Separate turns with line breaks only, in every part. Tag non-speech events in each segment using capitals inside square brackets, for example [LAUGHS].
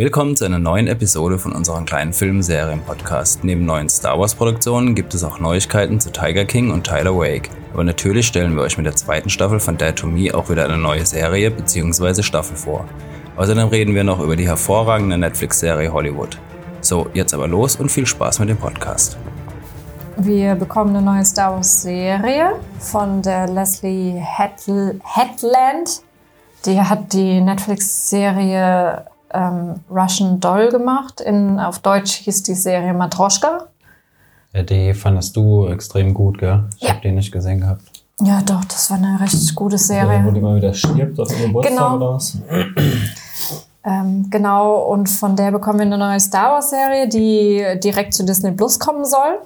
Willkommen zu einer neuen Episode von unserem kleinen Filmserien-Podcast. Neben neuen Star Wars-Produktionen gibt es auch Neuigkeiten zu Tiger King und Tyler Wake. Aber natürlich stellen wir euch mit der zweiten Staffel von Dad to Me auch wieder eine neue Serie bzw. Staffel vor. Außerdem reden wir noch über die hervorragende Netflix-Serie Hollywood. So, jetzt aber los und viel Spaß mit dem Podcast.
Wir bekommen eine neue Star Wars-Serie von der Leslie Hetl Hetland. Die hat die Netflix-Serie ähm, Russian Doll gemacht. In, auf Deutsch hieß die Serie Matroschka.
Ja, die fandest du extrem gut, gell? Ich
Ja.
habe die nicht gesehen gehabt.
Ja, doch, das war eine recht gute Serie.
Wo die mal wieder stirbt auf dem Geburtstag
Genau.
oder was?
Ähm, genau, und von der bekommen wir eine neue Star Wars-Serie, die direkt zu Disney Plus kommen soll.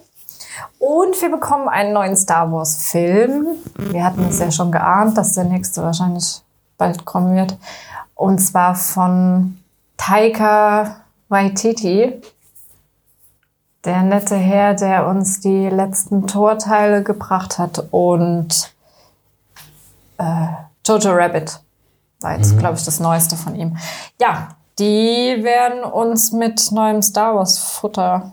Und wir bekommen einen neuen Star Wars-Film. Wir hatten es ja schon geahnt, dass der nächste wahrscheinlich bald kommen wird. Und zwar von Taika Waititi. Der nette Herr, der uns die letzten Torteile gebracht hat. Und äh, Jojo Rabbit war jetzt, glaube ich, das Neueste von ihm. Ja, die werden uns mit neuem Star Wars-Futter.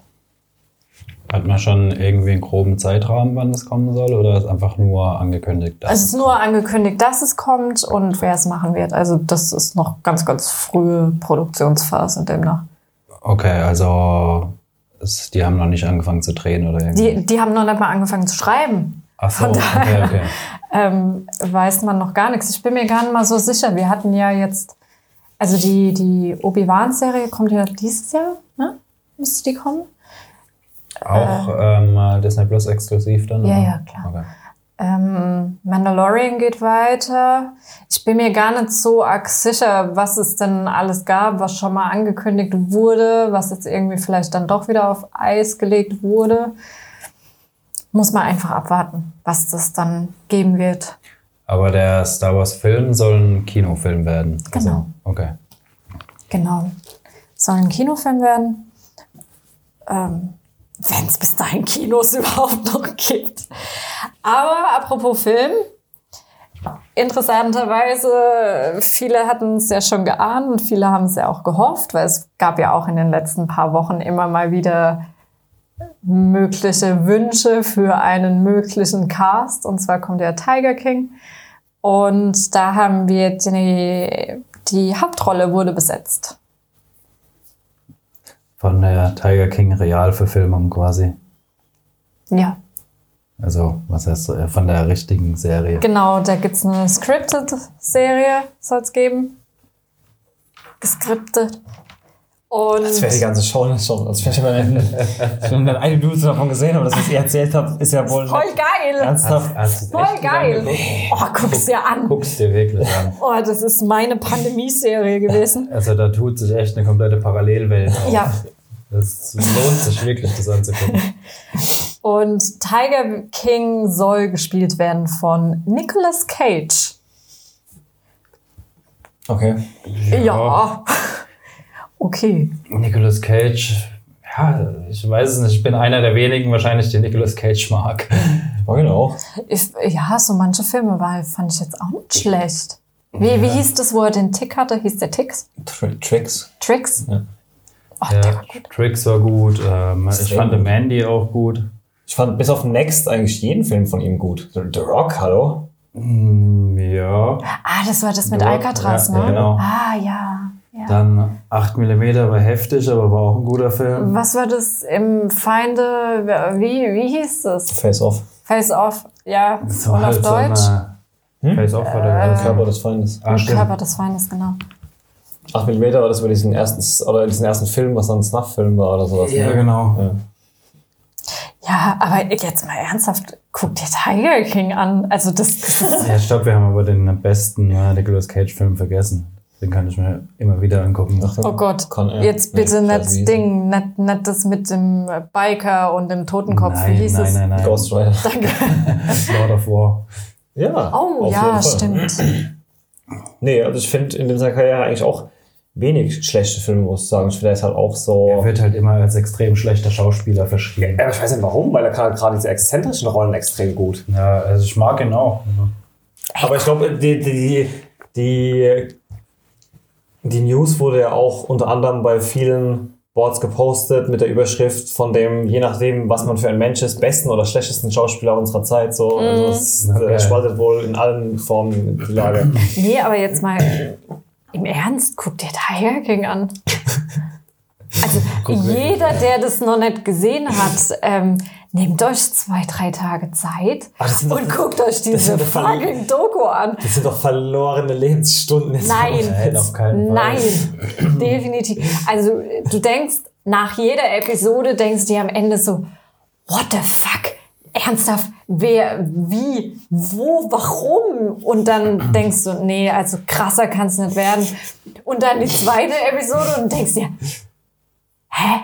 Hat man schon irgendwie einen groben Zeitrahmen, wann das kommen soll? Oder ist einfach nur angekündigt? dass
es ist nur angekündigt, dass es kommt und wer es machen wird. Also das ist noch ganz, ganz frühe Produktionsphase demnach.
Okay, also es, die haben noch nicht angefangen zu drehen oder irgendwie.
Die, die haben noch nicht mal angefangen zu schreiben.
Ach so,
von daher-
okay, okay. [LAUGHS]
ähm, weiß man noch gar nichts. Ich bin mir gar nicht mal so sicher. Wir hatten ja jetzt, also die, die Obi-Wan-Serie kommt ja dieses Jahr, ne? Müsste die kommen?
Auch ähm, Disney Plus exklusiv dann?
Ja,
oder?
ja, klar.
Okay.
Ähm, Mandalorian geht weiter. Ich bin mir gar nicht so arg sicher, was es denn alles gab, was schon mal angekündigt wurde, was jetzt irgendwie vielleicht dann doch wieder auf Eis gelegt wurde. Muss man einfach abwarten, was das dann geben wird.
Aber der Star Wars Film soll ein Kinofilm werden.
Genau.
Also, okay.
Genau. Soll ein Kinofilm werden. Ähm, Wenn es bis dahin Kinos [LAUGHS] überhaupt noch gibt. Aber apropos Film. Interessanterweise, viele hatten es ja schon geahnt und viele haben es ja auch gehofft, weil es gab ja auch in den letzten paar Wochen immer mal wieder mögliche Wünsche für einen möglichen Cast. Und zwar kommt der Tiger King. Und da haben wir die, die Hauptrolle wurde besetzt.
Von der Tiger King Realverfilmung quasi.
Ja,
Also, was heißt äh, von der richtigen Serie.
genau, da gibt es eine Scripted-Serie, soll es geben. Gescriptet. Und
Das wäre die ganze Show nicht schon. Also ich habe schon dann [LAUGHS] eine Minute davon gesehen, aber das, was ihr erzählt habt, ist ja wohl
voll geil.
ernsthaft.
Hast du's
Voll geil. Oh, guck's dir an.
Guck's dir wirklich an.
Oh, das ist meine Pandemie-Serie gewesen. [LAUGHS]
Also, da tut sich echt eine komplette Parallelwelt auf.
Ja.
Es lohnt sich wirklich, das anzugucken. [LAUGHS]
Und Tiger King soll gespielt werden von Nicolas Cage.
Okay.
Ja. Okay.
Nicolas Cage, ja, ich weiß es nicht. Ich bin einer der wenigen wahrscheinlich, die Nicolas Cage mag.
War genau.
Ich, ja, so manche Filme war, fand ich jetzt auch nicht schlecht. Wie, wie hieß das, wo er den Tick hatte? Hieß der Ticks?
Tri Tricks.
Tricks?
Ja.
Oh, der
Ja,
war gut.
Tricks war gut. Ähm, ich fand
gut.
Mandy auch gut.
Ich fand bis auf Next eigentlich jeden Film von ihm gut. The, The Rock, hallo?
Mm, Ja.
Ah, das war das mit
Ja,
Alcatraz,
ja,
ne?
genau.
Ah, ja. Ja.
Dann 8 mm war heftig, aber war auch ein guter Film.
Was war das im Feinde? Wie, wie hieß das?
Face Off.
Face Off, ja.
Das
Und
war
auf
halt so
Deutsch?
eine
Hm?
Face-Off war der ganze.
Körper des Feindes.
Ah, stimmt.
Körper des Feindes, genau.
8 mm war das über diesen ersten, oder diesen ersten Film, was dann ein Snuff-Film war oder sowas.
Ja,
ne?
genau.
Ja.
Ja, aber jetzt mal ernsthaft, guck dir Tiger King an. Also das,
Ja, stopp, wir haben aber den besten äh, Nicolas Cage-Film vergessen. Den kann ich mir immer wieder angucken.
oh Gott.
Con Air.
Jetzt bitte
Nee,
nicht
Scheiße,
Ding, nicht, nicht das mit dem Biker und dem Totenkopf.
nein,
wie hieß
nein,
es?
nein, nein,
Ghost Rider. [LAUGHS]
Lord of War.
Ja.
Oh ja, stimmt. [CLEARS THROAT]
Nee, also ich finde in seiner Karriere eigentlich auch wenig schlechte Filme, muss ich sagen. Ich finde, er ist halt auch so.
Er wird halt immer als extrem schlechter Schauspieler verschrien.
Ja, aber ich weiß nicht warum, weil er kann gerade diese exzentrischen Rollen extrem gut.
Ja, also ich mag ihn auch.
Aber ich glaube, die, die, die die News wurde ja auch unter anderem bei vielen Boards gepostet mit der Überschrift von dem, je nachdem, was man für ein Mensch ist, besten oder schlechtesten Schauspieler unserer Zeit. So, also es
Okay.
äh, spaltet wohl in allen Formen die Lage.
Nee, aber jetzt mal im Ernst, guck dir Tiger King an. [LAUGHS] Also jeder, der das noch nicht gesehen hat, ähm, nehmt euch zwei, drei Tage Zeit
doch-
und guckt euch diese fucking Doku an.
Das sind doch verlorene Lebensstunden.
Nein,
Nein, auf keinen Fall.
nein, definitiv. Also du denkst, nach jeder Episode denkst du dir am Ende so, what the fuck? Ernsthaft? Wer, wie, wo, warum? Und dann denkst du, nee, also krasser kann es nicht werden. Und dann die zweite Episode und denkst dir, hä?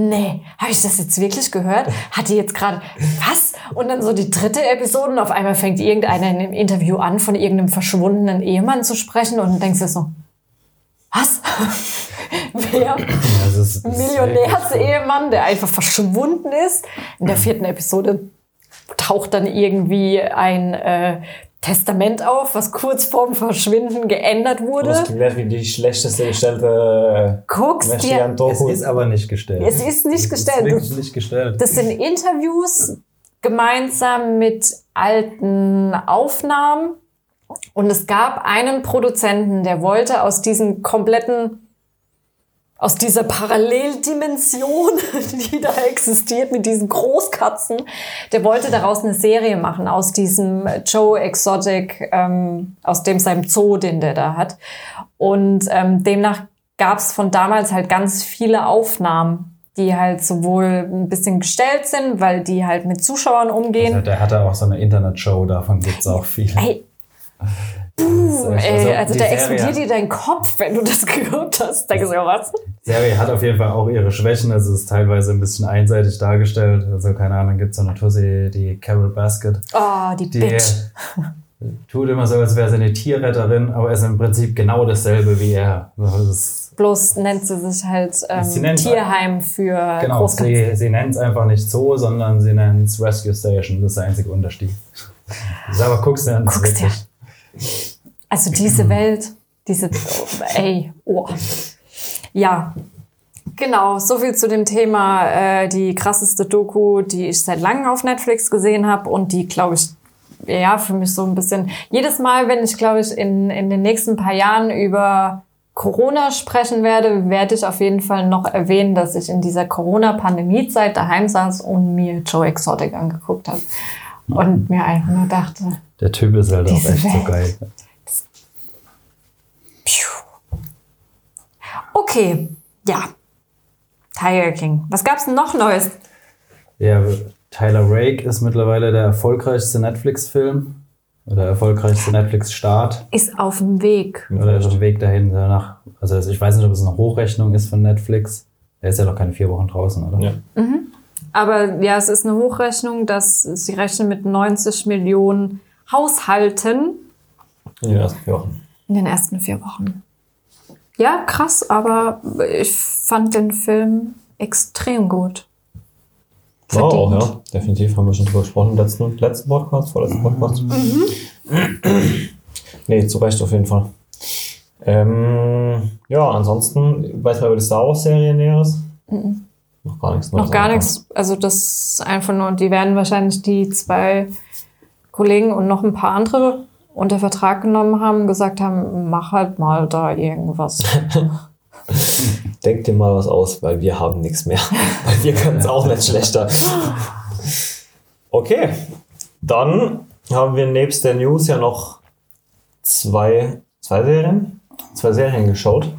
Nee, habe ich das jetzt wirklich gehört? Hat die jetzt gerade was? Und dann so die dritte Episode und auf einmal fängt irgendeiner in einem Interview an, von irgendeinem verschwundenen Ehemann zu sprechen und dann denkst du so, was? [LAUGHS] Wer?
Ist-
Millionärsehemann, der einfach verschwunden ist. In der vierten Episode taucht dann irgendwie ein äh, Testament auf, was kurz vorm Verschwinden geändert
Das
wurde.
klingt wie die schlechteste gestellte
Guckst
Mensch, die
dir,
Es
Doku
ist aber nicht gestellt.
es ist nicht
Es
gestellt.
Ist wirklich nicht gestellt.
Das sind Interviews gemeinsam mit alten Aufnahmen. Und es gab einen Produzenten, der wollte aus diesen kompletten, aus dieser Paralleldimension, [LAUGHS] die da existiert mit diesen Großkatzen, der wollte daraus eine Serie machen, aus diesem Joe Exotic, ähm, aus dem seinem Zoo, den der da hat. Und ähm, demnach gab es von damals halt ganz viele Aufnahmen, die halt sowohl ein bisschen gestellt sind, weil die halt mit Zuschauern umgehen.
Also der hatte auch so eine Internetshow, davon gibt es auch viele.
Ey,
Ist echt-
ey, also
die
da explodiert dir dein Kopf, wenn du das [LAUGHS] gehört hast. Da denkst du, was?
Die Serie hat auf jeden Fall auch ihre Schwächen. Also es ist teilweise ein bisschen einseitig dargestellt. Also keine Ahnung, gibt so eine Tussi, die Carol Basket.
Oh, die,
Die
Bitch. [LAUGHS]
tut immer so, als wäre sie eine Tierretterin, aber ist im Prinzip genau dasselbe wie er. Also das ist,
Bloß nennt sie sich halt ähm,
Sie
Tierheim für
genau,
Großkatzen.
sie, sie nennt es einfach nicht so, sondern sie nennt es Rescue Station. Das ist der einzige Unterschied. [LAUGHS] Das aber guckst du ist
Guckst. Also diese Welt, diese, [LAUGHS] ey, oh. Ja, genau, so viel zu dem Thema, äh, die krasseste Doku, die ich seit langem auf Netflix gesehen habe und die, glaube ich, ja, für mich so ein bisschen, jedes Mal, wenn ich, glaube ich, in, in den nächsten paar Jahren über Corona sprechen werde, werde ich auf jeden Fall noch erwähnen, dass ich in dieser Corona-Pandemie-Zeit daheim saß und mir Joe Exotic angeguckt habe. Und mir einfach nur dachte,
Der Typ ist halt auch echt so
Welt.
geil.
Okay, ja. Tiger King. Was gab's denn noch Neues?
Ja, Tyler Rake ist mittlerweile der erfolgreichste Netflix-Film oder erfolgreichste Netflix-Start.
Ist auf dem Weg.
Oder ist auf dem Weg dahin. Danach, also ich weiß nicht, ob es eine Hochrechnung ist von Netflix. Er ist ja noch keine vier Wochen draußen, oder?
Ja.
Aber ja, es ist eine Hochrechnung, dass sie rechnen mit 90 Millionen Haushalten
In den ersten vier Wochen.
in den ersten vier Wochen. Ja, krass, aber ich fand den Film extrem gut.
War auch,
Verdient.
ja. Definitiv haben wir schon drüber gesprochen. Letzten, letzten Podcast, vorletzten Podcast. nee, zu Recht auf jeden Fall. Ähm, ja, ansonsten, weiß man über die Star Wars Serie Näheres? Noch gar nichts.
Noch
Neues
gar
angefangen.
nichts. Also das ist einfach nur, die werden wahrscheinlich die zwei Kollegen und noch ein paar andere unter Vertrag genommen haben, gesagt haben, mach halt mal da irgendwas. [LAUGHS]
Denk dir mal was aus, weil wir haben nichts mehr. [LAUGHS] weil wir können es auch nicht schlechter. Okay, dann haben wir nebst der News ja noch zwei, zwei Serien, zwei Serien geschaut.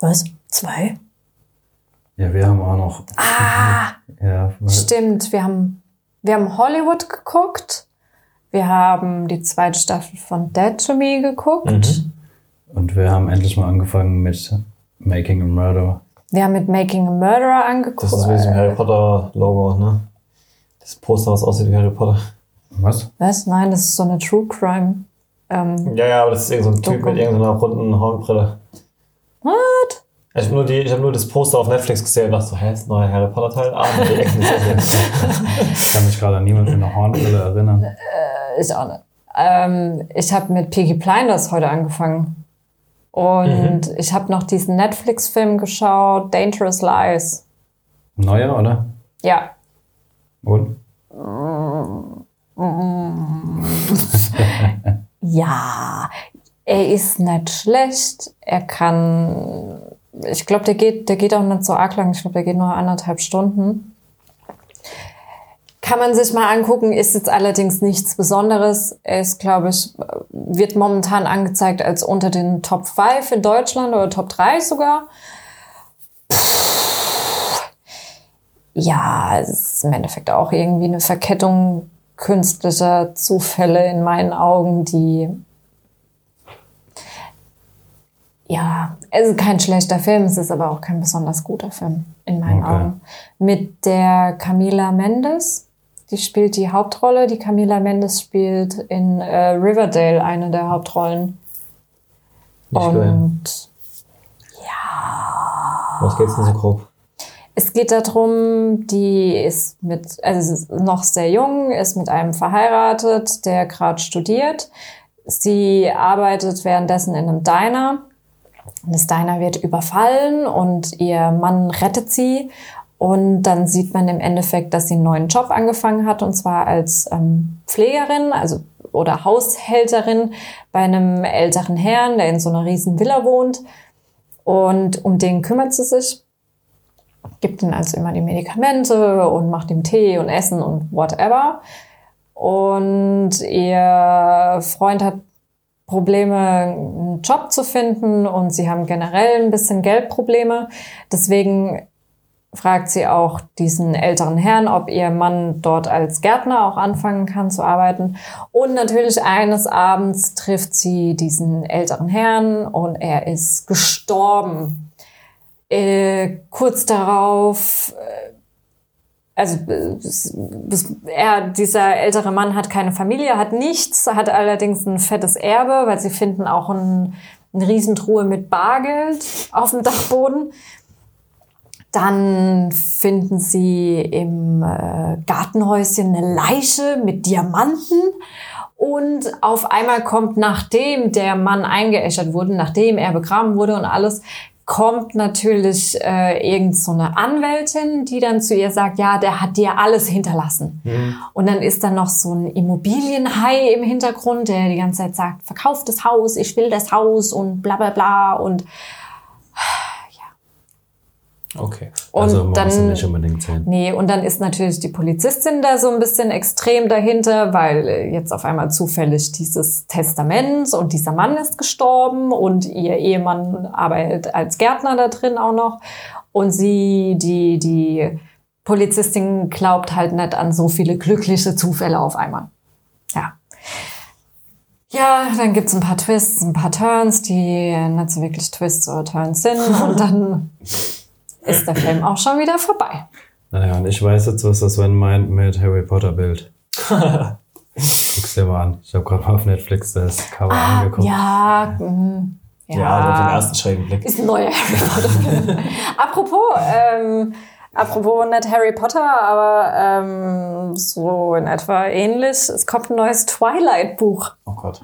Was? Zwei?
Ja, wir haben auch noch.
Ah, [LAUGHS]
Ja,
stimmt. Wir haben, wir haben Hollywood geguckt. Wir haben die zweite Staffel von Dead to Me geguckt.
Mhm.
und wir haben endlich mal angefangen mit Making a Murder.
Wir haben mit Making a Murderer angeguckt.
Das ist wie diesem Harry Potter Logo, ne? Das Poster, was aussieht wie Harry Potter.
Was?
Was? Nein, das ist so eine True Crime. Ähm,
Ja, ja, aber das ist irgendein so ein Typ
Doku.
mit irgendeiner runden Hornbrille.
what?
Ich habe nur, die- ich hab nur das Poster auf Netflix gesehen und dachte so, hä, ist ein neuer Harry Potter Teil? Ah, nee, echt [LAUGHS] nicht.
Ich kann mich gerade an niemanden mit einer Hornbrille erinnern.
Ich auch nicht. Ähm, ich habe mit Peaky Blinders heute angefangen. Und ich habe noch diesen Netflix-Film geschaut, Dangerous Lies.
Neuer, oder?
Ja,
Und? [LAUGHS]
Ja, er ist nicht schlecht. Er kann, ich glaube, der geht, der geht auch nicht so arg lang. Ich glaube, der geht nur anderthalb Stunden. Kann man sich mal angucken, ist jetzt allerdings nichts Besonderes. Er ist, glaube ich, wird momentan angezeigt als unter den Top 5 in Deutschland oder Top 3 sogar. Ja, es ist im Endeffekt auch irgendwie eine Verkettung künstlicher Zufälle in meinen Augen, die ja, es ist kein schlechter Film, es ist aber auch kein besonders guter Film in meinen
Okay.
Augen. Mit der Camila Mendes, die spielt die Hauptrolle. Die Camila Mendes spielt in äh, Riverdale eine der Hauptrollen.
Nicht geil.
Und
Was geht's denn so grob?
Es geht darum, die ist mit, also sie ist noch sehr jung, ist mit einem verheiratet, der gerade studiert. Sie arbeitet währenddessen in einem Diner. Und das Diner wird überfallen und ihr Mann rettet sie. Und dann sieht man im Endeffekt, dass sie einen neuen Job angefangen hat, und zwar als ähm, Pflegerin, also oder Haushälterin bei einem älteren Herrn, der in so einer riesen Villa wohnt. Und um den kümmert sie sich gibt ihm also immer die Medikamente und macht ihm Tee und Essen und whatever. Und ihr Freund hat Probleme, einen Job zu finden und sie haben generell ein bisschen Geldprobleme. Deswegen fragt sie auch diesen älteren Herrn, ob ihr Mann dort als Gärtner auch anfangen kann zu arbeiten. Und natürlich eines Abends trifft sie diesen älteren Herrn und er ist gestorben äh, kurz darauf, äh, also äh, er, dieser ältere Mann hat keine Familie, hat nichts, hat allerdings ein fettes Erbe, weil sie finden auch ein, eine Riesentruhe mit Bargeld auf dem Dachboden. Dann finden sie im äh, Gartenhäuschen eine Leiche mit Diamanten. Und auf einmal kommt, nachdem der Mann eingeäschert wurde, nachdem er begraben wurde und alles, kommt natürlich äh, irgend so eine Anwältin, die dann zu ihr sagt, ja, der hat dir alles hinterlassen. Und dann ist dann noch so ein Immobilienhai im Hintergrund, der die ganze Zeit sagt, verkauf das Haus, ich will das Haus und bla bla bla. Und,
Okay.
und
also man
dann
nicht unbedingt sehen.
Nee, und dann ist natürlich die Polizistin da so ein bisschen extrem dahinter, weil äh, jetzt auf einmal zufällig dieses Testament und dieser Mann ist gestorben und ihr Ehemann arbeitet als Gärtner da drin auch noch. Und sie, die, die Polizistin glaubt halt nicht an so viele glückliche Zufälle auf einmal. Ja. Ja, dann gibt's ein paar Twists, ein paar Turns, die nicht so wirklich Twists oder Turns sind. Und dann [LAUGHS] ist der Film auch schon wieder vorbei.
Naja, und ich weiß jetzt, was das Sven meint mit Harry Potter Bild. [LAUGHS] Guck's dir mal an. Ich habe gerade mal auf Netflix das Cover angeguckt.
Ah, Ja, mhm. ja.
Ja, auf den ersten schrägen Blick.
ist ein neuer Harry Potter Film. [LAUGHS] apropos, ähm, apropos nicht Harry Potter, aber ähm, so in etwa ähnlich. Es kommt ein neues Twilight-Buch.
Oh Gott.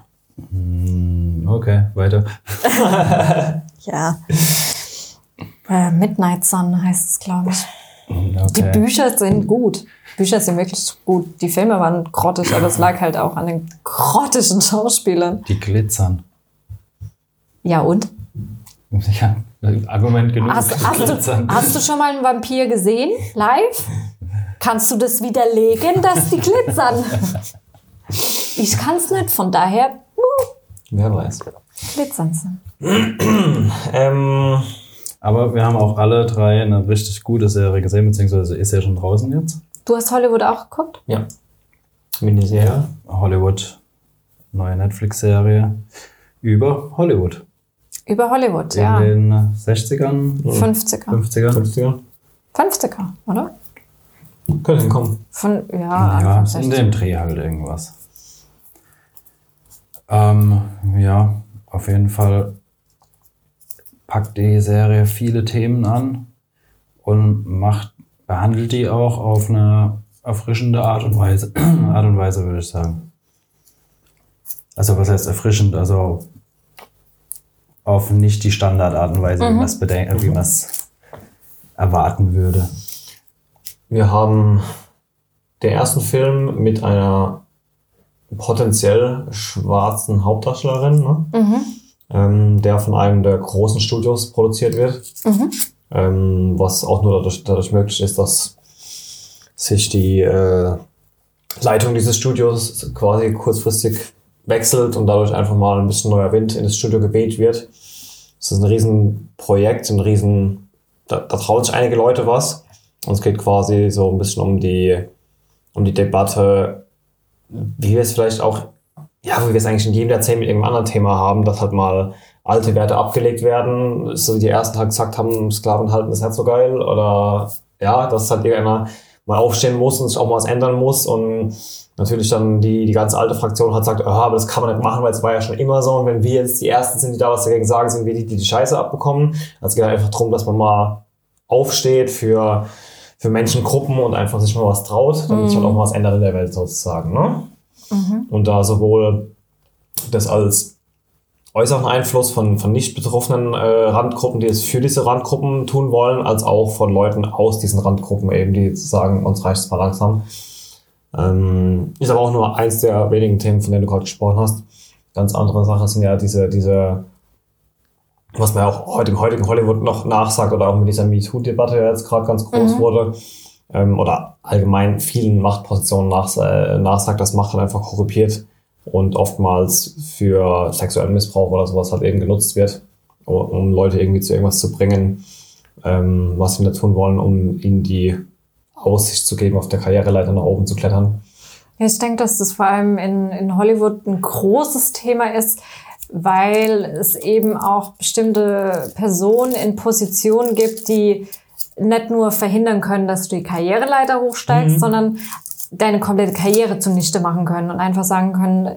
Okay, weiter. [LAUGHS]
Ja. Äh, Midnight Sun heißt es, glaube ich. Die
Okay.
Bücher sind gut. Bücher sind wirklich gut. Die Filme waren grottig, aber es lag halt auch an den grottischen Schauspielern.
Die glitzern.
Ja, und?
Ja, Argument genug.
Hast,
Die
hast, du, hast du schon mal einen Vampir gesehen? Live? Kannst du das widerlegen, dass die glitzern? Ich kann es nicht, von daher uh,
Wer weiß.
glitzern sie. [CLEARS THROAT]
Ähm,
Aber wir haben auch alle drei eine richtig gute Serie gesehen, beziehungsweise ist ja schon draußen jetzt.
Du hast Hollywood auch geguckt?
ja. Miniserie.
Hollywood, neue Netflix-Serie über Hollywood.
Über Hollywood,
In
ja.
den 60ern,
50er.
50ern.
50er.
50er, oder?
Könnte hinkommen.
Von, ja,
Ja,
Anfang
in
60er.
dem Dreh halt irgendwas. Ähm, ja, auf jeden Fall packt die Serie viele Themen an und macht, behandelt die auch auf eine erfrischende Art und Weise. [CLEARS THROAT] Art und Weise würde ich sagen. Also was heißt erfrischend? Also auf nicht die Standardart und Weise, wie man es bedenkt, wie man es erwarten würde.
Wir haben den ersten Film mit einer potenziell schwarzen Hauptdarstellerin, ne? Ähm, der von einem der großen Studios produziert wird. Ähm, was auch nur dadurch, dadurch möglich ist, dass sich die äh, Leitung dieses Studios quasi kurzfristig wechselt und dadurch einfach mal ein bisschen neuer Wind in das Studio geweht wird. Es ist ein Riesenprojekt, ein Riesen, da, da trauen sich einige Leute was. Und es geht quasi so ein bisschen um die, um die Debatte, wie wir es vielleicht auch, ja, wie wir es eigentlich in jedem Jahrzehnt mit irgendeinem anderen Thema haben, dass halt mal alte Werte abgelegt werden, so wie die ersten halt gesagt haben, Sklaven halten ist nicht so geil oder ja, dass halt irgendeiner mal aufstehen muss und sich auch mal was ändern muss und natürlich dann die, die ganze alte Fraktion hat gesagt, aha, aber das kann man nicht machen, weil es war ja schon immer so und wenn wir jetzt die Ersten sind, die da was dagegen sagen, sind wir die, die die Scheiße abbekommen. Also es geht halt einfach darum, dass man mal aufsteht für, für Menschengruppen und einfach sich mal was traut, damit sich halt auch mal was ändert in der Welt sozusagen. Ne? Und da sowohl das als äußeren Einfluss von, von nicht betroffenen äh, Randgruppen, die es für diese Randgruppen tun wollen, als auch von Leuten aus diesen Randgruppen eben, die sagen, uns reicht es mal langsam. Ähm, ist aber auch nur eins der wenigen Themen, von denen du gerade gesprochen hast. Ganz andere Sache sind ja diese, diese was man ja auch heute im heutigen Hollywood noch nachsagt oder auch mit dieser MeToo-Debatte ja jetzt gerade ganz groß wurde, ähm, oder allgemein vielen Machtpositionen nach, äh, nachsagt, dass Macht dann einfach korruptiert und oftmals für sexuellen Missbrauch oder sowas halt eben genutzt wird, um, Leute irgendwie zu irgendwas zu bringen, ähm, was sie nicht tun wollen, um ihnen die Aussicht zu geben, auf der Karriereleiter nach oben zu klettern.
Ich denke, dass das vor allem in, in Hollywood ein großes Thema ist, weil es eben auch bestimmte Personen in Positionen gibt, die nicht nur verhindern können, dass du die Karriereleiter hochsteigst, sondern deine komplette Karriere zunichte machen können und einfach sagen können,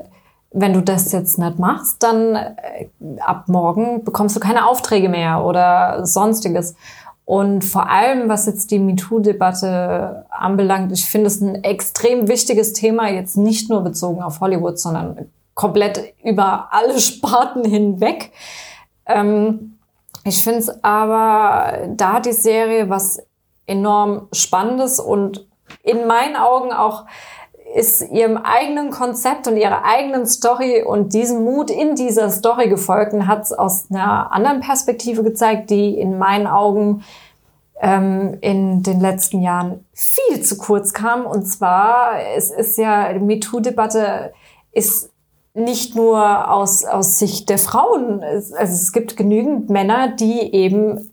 wenn du das jetzt nicht machst, dann äh, ab morgen bekommst du keine Aufträge mehr oder sonstiges. Und vor allem, was jetzt die MeToo-Debatte anbelangt, ich finde es ein extrem wichtiges Thema, jetzt nicht nur bezogen auf Hollywood, sondern komplett über alle Sparten hinweg. Ähm, ich finde es aber, da hat die Serie was enorm Spannendes und in meinen Augen auch ist ihrem eigenen Konzept und ihrer eigenen Story und diesem Mut in dieser Story gefolgt und hat es aus einer anderen Perspektive gezeigt, die in meinen Augen ähm, in den letzten Jahren viel zu kurz kam. Und zwar, es ist ja, die MeToo-Debatte ist nicht nur aus, aus Sicht der Frauen. Es, also es gibt genügend Männer, die eben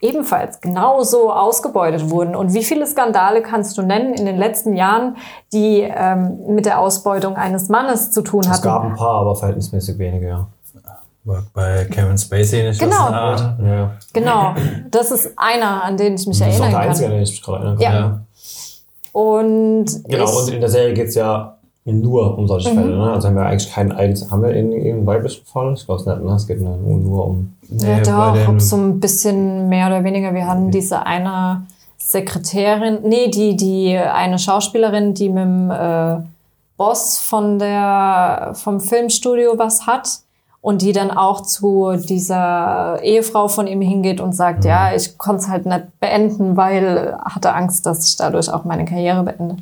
ebenfalls genauso ausgebeutet wurden. Und wie viele Skandale kannst du nennen in den letzten Jahren, die ähm, mit der Ausbeutung eines Mannes zu tun
Es
hatten?
gab ein paar, aber verhältnismäßig wenige, ja.
Bei Kevin Spacey nicht
Genau.
das eine Art.
ja.
Genau, das ist einer, an den ich mich
Das ist auch
erinnern
der einzige, an
kann.
den ich mich gerade erinnern kann.
Ja.
Ja.
Und
Genau, und in der Serie geht es ja nur um solche Fälle. Ne? Also haben wir eigentlich keinen einzigen. Haben wir in irgendeinen weiblichen Fall? Ich glaube es nicht, ne? Es geht nur, nur um.
Ja,
Nee,
doch, ob so ein bisschen mehr oder weniger. Wir hatten diese eine Sekretärin, nee, die, die eine Schauspielerin, die mit dem äh, Boss von der, vom Filmstudio was hat und die dann auch zu dieser Ehefrau von ihm hingeht und sagt, ja, ich konnte es halt nicht beenden, weil hatte Angst, dass ich dadurch auch meine Karriere beende.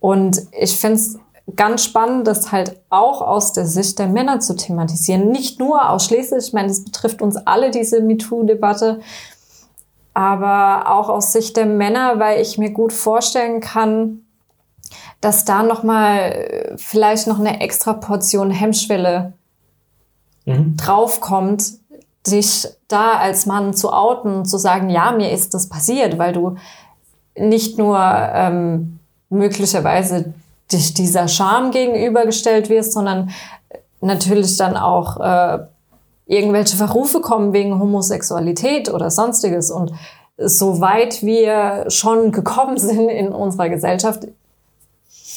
Und ich finde es ganz spannend, das halt auch aus der Sicht der Männer zu thematisieren. Nicht nur ausschließlich, ich meine, das betrifft uns alle, diese MeToo-Debatte, aber auch aus Sicht der Männer, weil ich mir gut vorstellen kann, dass da nochmal vielleicht noch eine extra Portion Hemmschwelle
Mhm.
draufkommt, dich da als Mann zu outen und zu sagen, ja, mir ist das passiert, weil du nicht nur ähm, möglicherweise dich dieser Scham gegenübergestellt wirst, sondern natürlich dann auch äh, irgendwelche Verrufe kommen wegen Homosexualität oder sonstiges. Und soweit wir schon gekommen [LAUGHS] sind in unserer Gesellschaft,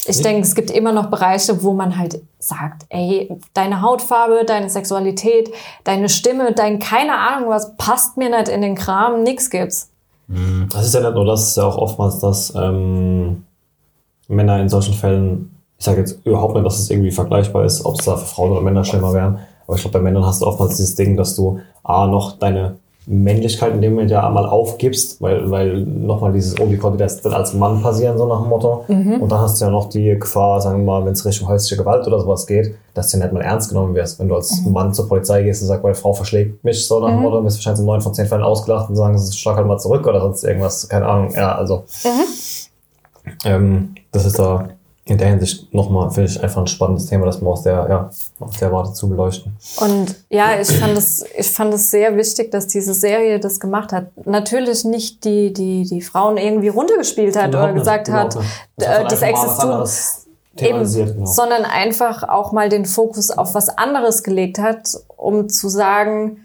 ich denke, es gibt immer noch Bereiche, wo man halt sagt, ey, deine Hautfarbe, deine Sexualität, deine Stimme, dein keine Ahnung was passt mir nicht in den Kram, nix gibt's.
Das ist ja nicht nur das, ist ja auch oftmals, dass ähm, Männer in solchen Fällen, ich sage jetzt überhaupt nicht, dass es irgendwie vergleichbar ist, ob es da für Frauen oder Männer schlimmer wären, aber ich glaube, bei Männern hast du oftmals dieses Ding, dass du A, noch deine Männlichkeit in dem Moment ja einmal aufgibst, weil, weil nochmal dieses, oh, wie konnte das denn als Mann passieren, so nach dem Motto. Und dann hast du ja noch die Gefahr, sagen wir mal, wenn es Richtung häusliche Gewalt oder sowas geht, dass du nicht mal ernst genommen wirst. Wenn du als Mann zur Polizei gehst und sagst, meine Frau verschlägt mich, so nach dem Motto, wirst du wahrscheinlich in neun von zehn Fällen ausgelacht und sagen, schlag halt mal zurück oder sonst irgendwas, keine Ahnung. Ja, also, ähm, das ist da in der Hinsicht nochmal, finde ich, einfach ein spannendes Thema, das man aus der, ja, aus der Warte zu beleuchten.
Und ja, ich fand es, ich fand es sehr wichtig, dass diese Serie das gemacht hat. Natürlich nicht die, die, die Frauen irgendwie runtergespielt hat
Überhaupt
oder gesagt
nicht,
hat, äh, das
was
existiert. Eben,
genau.
sondern einfach auch mal den Fokus auf was anderes gelegt hat, um zu sagen,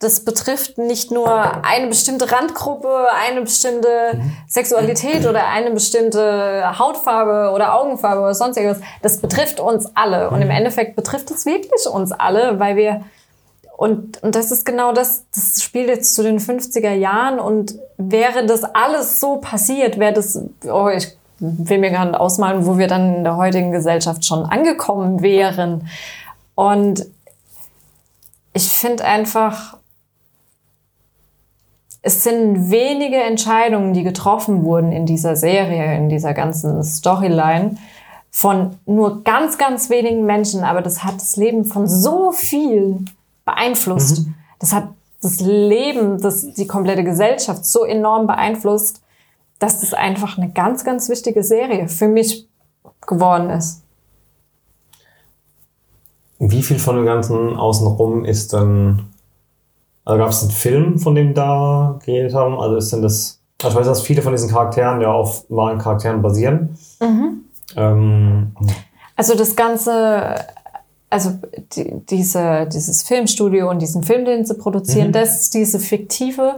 das betrifft nicht nur eine bestimmte Randgruppe, eine bestimmte Sexualität oder eine bestimmte Hautfarbe oder Augenfarbe oder sonstiges. Das betrifft uns alle. Und im Endeffekt betrifft es wirklich uns alle, weil wir und, und das ist genau das, das spielt jetzt zu den 50er Jahren und wäre das alles so passiert, wäre das, oh, ich will mir gar nicht ausmalen, wo wir dann in der heutigen Gesellschaft schon angekommen wären. Und ich finde einfach, es sind wenige Entscheidungen, die getroffen wurden in dieser Serie, in dieser ganzen Storyline von nur ganz, ganz wenigen Menschen, aber das hat das Leben von so vielen beeinflusst. Das hat das Leben, das, die komplette Gesellschaft so enorm beeinflusst, dass das einfach eine ganz, ganz wichtige Serie für mich geworden ist.
Wie viel von dem Ganzen außenrum ist dann. Also gab es einen Film, von dem da geredet haben? Also ist denn das. Also ich weiß, dass viele von diesen Charakteren ja auf wahren Charakteren basieren. Ähm,
Also das Ganze, also die, diese, dieses Filmstudio und diesen Film, den sie produzieren, das ist diese fiktive,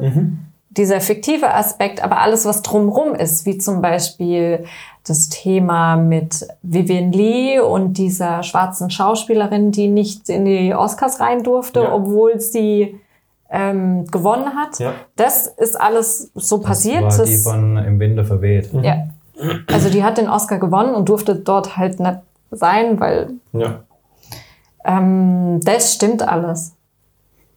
dieser fiktive Aspekt, aber alles, was drumrum ist, wie zum Beispiel das Thema mit Vivian Lee und dieser schwarzen Schauspielerin, die nicht in die Oscars rein durfte,
Ja.
obwohl sie ähm, gewonnen hat.
Ja.
Das ist alles so passiert.
War die von Im Winde verweht.
ja. Also die hat den Oscar gewonnen und durfte dort halt nicht sein, weil
ja.
ähm, das stimmt alles.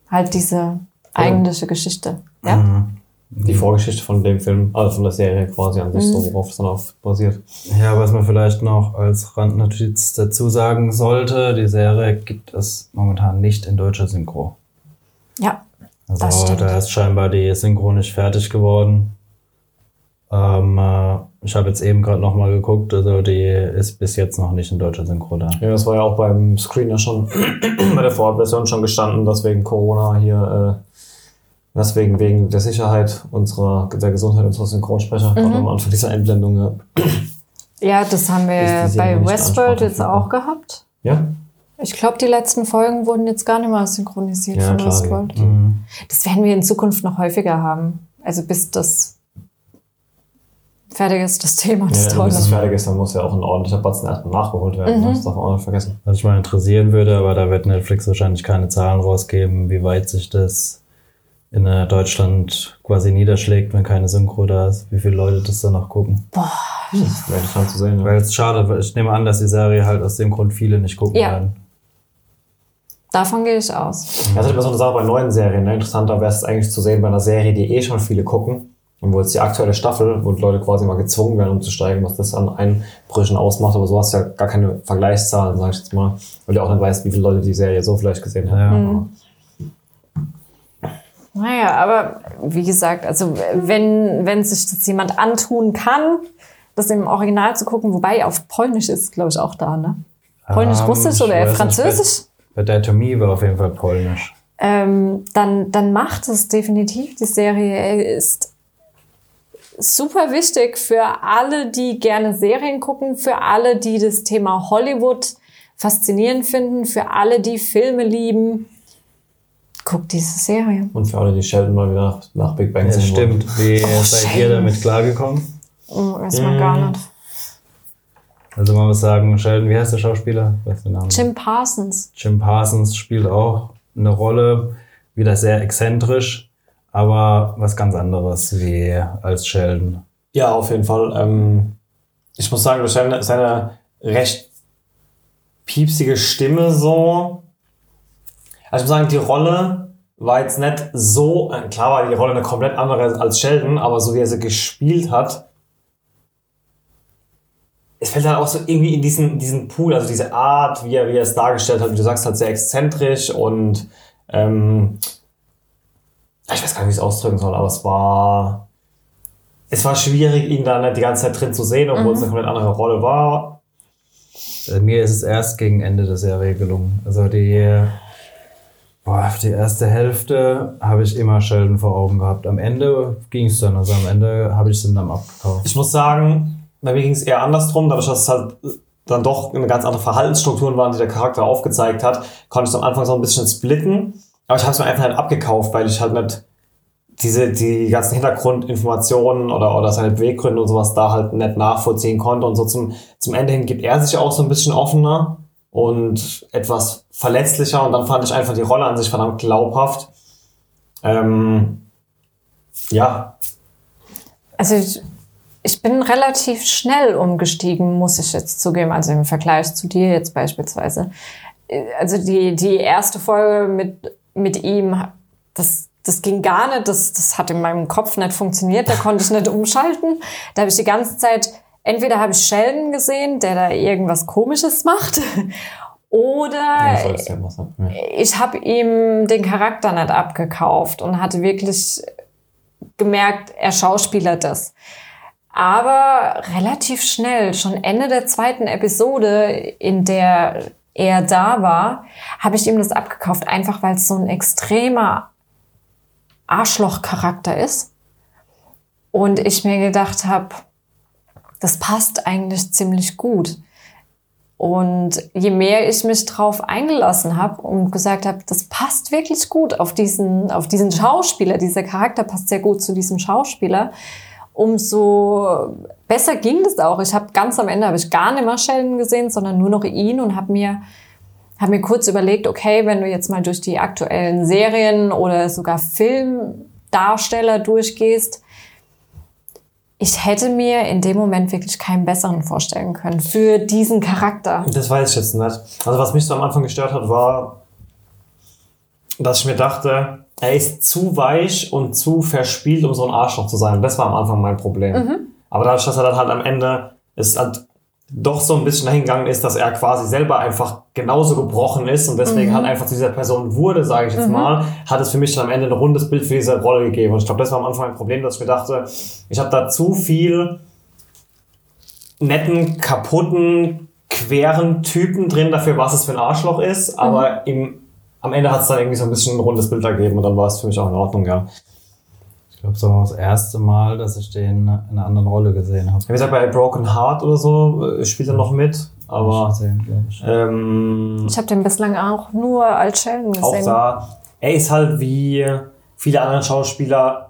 Halt diese eigentliche Geschichte. Ja?
Die Vorgeschichte von dem Film, also von der Serie quasi an sich, so worauf es dann auf basiert.
Ja, was man vielleicht noch als Randnotiz dazu sagen sollte, die Serie gibt es momentan nicht in deutscher Synchro.
Ja. Das
Also
stimmt.
da ist scheinbar die Synchro nicht fertig geworden. Ähm, äh, ich habe jetzt eben gerade noch mal geguckt, also die ist bis jetzt noch nicht in deutscher Synchro da.
Ja, das war ja auch beim Screener schon, [CLEARS THROAT] bei der Vorabversion schon gestanden, dass wegen Corona hier, äh, deswegen wegen der Sicherheit unserer, der Gesundheit unserer Synchronsprecher,
Mhm.
gerade am Anfang dieser Einblendung, ja.
Ja, das haben wir bei Westworld jetzt auch gehabt.
Ja?
Ich glaube, die letzten Folgen wurden jetzt gar nicht mehr synchronisiert
Ja,
von
klar,
Westworld.
Mhm.
Das werden wir in Zukunft noch häufiger haben. Also bis das fertig ist, das Thema. Das
Ja, bis es fertig ist, dann muss ja auch ein ordentlicher Batzen erstmal nachgeholt werden.
Mhm.
Das darf man auch nicht vergessen.
Was ich mal interessieren würde, aber da wird Netflix wahrscheinlich keine Zahlen rausgeben, wie weit sich das in äh, Deutschland quasi niederschlägt, wenn keine Synchro da ist, wie viele Leute das dann noch gucken.
Wäre interessant zu sehen. Ja.
Weil es schade, weil ich nehme an, dass die Serie halt aus dem Grund viele nicht gucken
Ja.
werden.
Davon gehe ich aus.
Das ist immer so eine Sache bei neuen Serien. Ne? Interessanter wäre es eigentlich zu sehen bei einer Serie, die eh schon viele gucken. Und wo jetzt die aktuelle Staffel, wo Leute quasi mal gezwungen werden, umzusteigen, was das an Einbrüchen ausmacht. Aber so hast du ja gar keine Vergleichszahlen, sag ich jetzt mal. Weil du auch nicht weißt, wie viele Leute die Serie so vielleicht gesehen haben.
Ja.
Mhm. Naja, aber wie gesagt, also wenn, wenn sich das jemand antun kann, das im Original zu gucken, wobei auf Polnisch ist, glaube ich, auch da, ne? Polnisch,
Ähm,
Russisch oder Französisch?
Bei, bei Dead to Me war auf jeden Fall Polnisch.
ähm, dann, dann macht es definitiv. Die Serie ist super wichtig für alle, die gerne Serien gucken, für alle, die das Thema Hollywood faszinierend finden, für alle, die Filme lieben. Guckt diese Serie.
Und für alle, die Sheldon mal wieder nach, nach Big Bang wollen.
stimmt. Wie seid ihr damit klargekommen?
Oh, erstmal gar nicht.
Also man muss sagen, Sheldon, wie heißt der Schauspieler? Was ist der Name?
Jim Parsons.
Jim Parsons spielt auch eine Rolle, wieder sehr exzentrisch, aber was ganz anderes wie als Sheldon.
Ja, auf jeden Fall. Ähm, ich muss sagen, durch seine, seine recht piepsige Stimme so Also ich muss sagen, die Rolle war jetzt nicht so, äh, klar war die Rolle eine komplett andere als Sheldon, aber so wie er sie gespielt hat, es fällt halt auch so irgendwie in diesen, diesen Pool, also diese Art, wie er, wie er es dargestellt hat, wie du sagst, halt sehr exzentrisch und ähm, ich weiß gar nicht, wie ich es ausdrücken soll, aber es war es war schwierig, ihn da nicht die ganze Zeit drin zu sehen, obwohl es eine komplett andere Rolle war.
Äh, Mir ist es erst gegen Ende der Serie gelungen. Also die, boah, die erste Hälfte habe ich immer Sheldon vor Augen gehabt. Am Ende ging es dann. Also am Ende habe ich es dann abgekauft.
Ich muss sagen, bei mir ging es eher andersrum, dadurch, dass es halt dann doch eine ganz andere Verhaltensstrukturen waren, die der Charakter aufgezeigt hat, konnte ich am Anfang so ein bisschen splitten. Aber ich habe es mir einfach nicht abgekauft, weil ich halt nicht diese, die ganzen Hintergrundinformationen oder, oder seine Beweggründe und sowas da halt nicht nachvollziehen konnte. Und so zum, zum Ende hin gibt er sich auch so ein bisschen offener und etwas verletzlicher. Und dann fand ich einfach die Rolle an sich verdammt glaubhaft. Ähm, ja,
Also ich, ich bin relativ schnell umgestiegen, muss ich jetzt zugeben. Also im Vergleich zu dir jetzt beispielsweise. Also die, die erste Folge mit, mit ihm, das, das ging gar nicht. Das, das hat in meinem Kopf nicht funktioniert. Da konnte ich nicht umschalten. Da habe ich die ganze Zeit, entweder habe ich Sheldon gesehen, der da irgendwas Komisches macht. [LAUGHS] Oder ich habe ihm den Charakter nicht abgekauft und hatte wirklich gemerkt, er schauspielert das. Aber relativ schnell, schon Ende der zweiten Episode, in der er da war, habe ich ihm das abgekauft, einfach weil es so ein extremer Arschloch-Charakter ist. Und ich mir gedacht habe, das passt eigentlich ziemlich gut. Und je mehr ich mich drauf eingelassen habe und gesagt habe, das passt wirklich gut auf diesen, auf diesen Schauspieler, dieser Charakter passt sehr gut zu diesem Schauspieler, umso besser ging das auch. Ich habe ganz am Ende habe ich gar nicht mehr Sheldon gesehen, sondern nur noch ihn und habe mir habe mir kurz überlegt, okay, wenn du jetzt mal durch die aktuellen Serien oder sogar Filmdarsteller durchgehst, ich hätte mir in dem Moment wirklich keinen besseren vorstellen können für diesen Charakter.
Das weiß ich jetzt nicht. Also was mich so am Anfang gestört hat, war, dass ich mir dachte, er ist zu weich und zu verspielt, um so ein Arschloch zu sein. Das war am Anfang mein Problem. Aber dadurch, dass er dann halt am Ende es halt doch so ein bisschen dahin gegangen ist, dass er quasi selber einfach genauso gebrochen ist und deswegen halt einfach zu dieser Person wurde, sage ich jetzt mal, hat es für mich dann am Ende ein rundes Bild für diese Rolle gegeben. Und ich glaube, das war am Anfang ein Problem, dass ich mir dachte, ich habe da zu viel netten, kaputten, queren Typen drin dafür, was es für ein Arschloch ist, aber im, am Ende hat es dann irgendwie so ein bisschen ein rundes Bild ergeben und dann war es für mich auch in Ordnung, ja.
Ich glaube, das war das erste Mal, dass ich den in einer anderen Rolle gesehen habe.
Wie gesagt, bei Broken Heart oder so äh, spielt er noch mit, aber
gesehen, glaub ich.
ähm,
Ich habe den bislang auch nur als Sheldon
auch
gesehen.
da, er ist halt wie viele andere Schauspieler,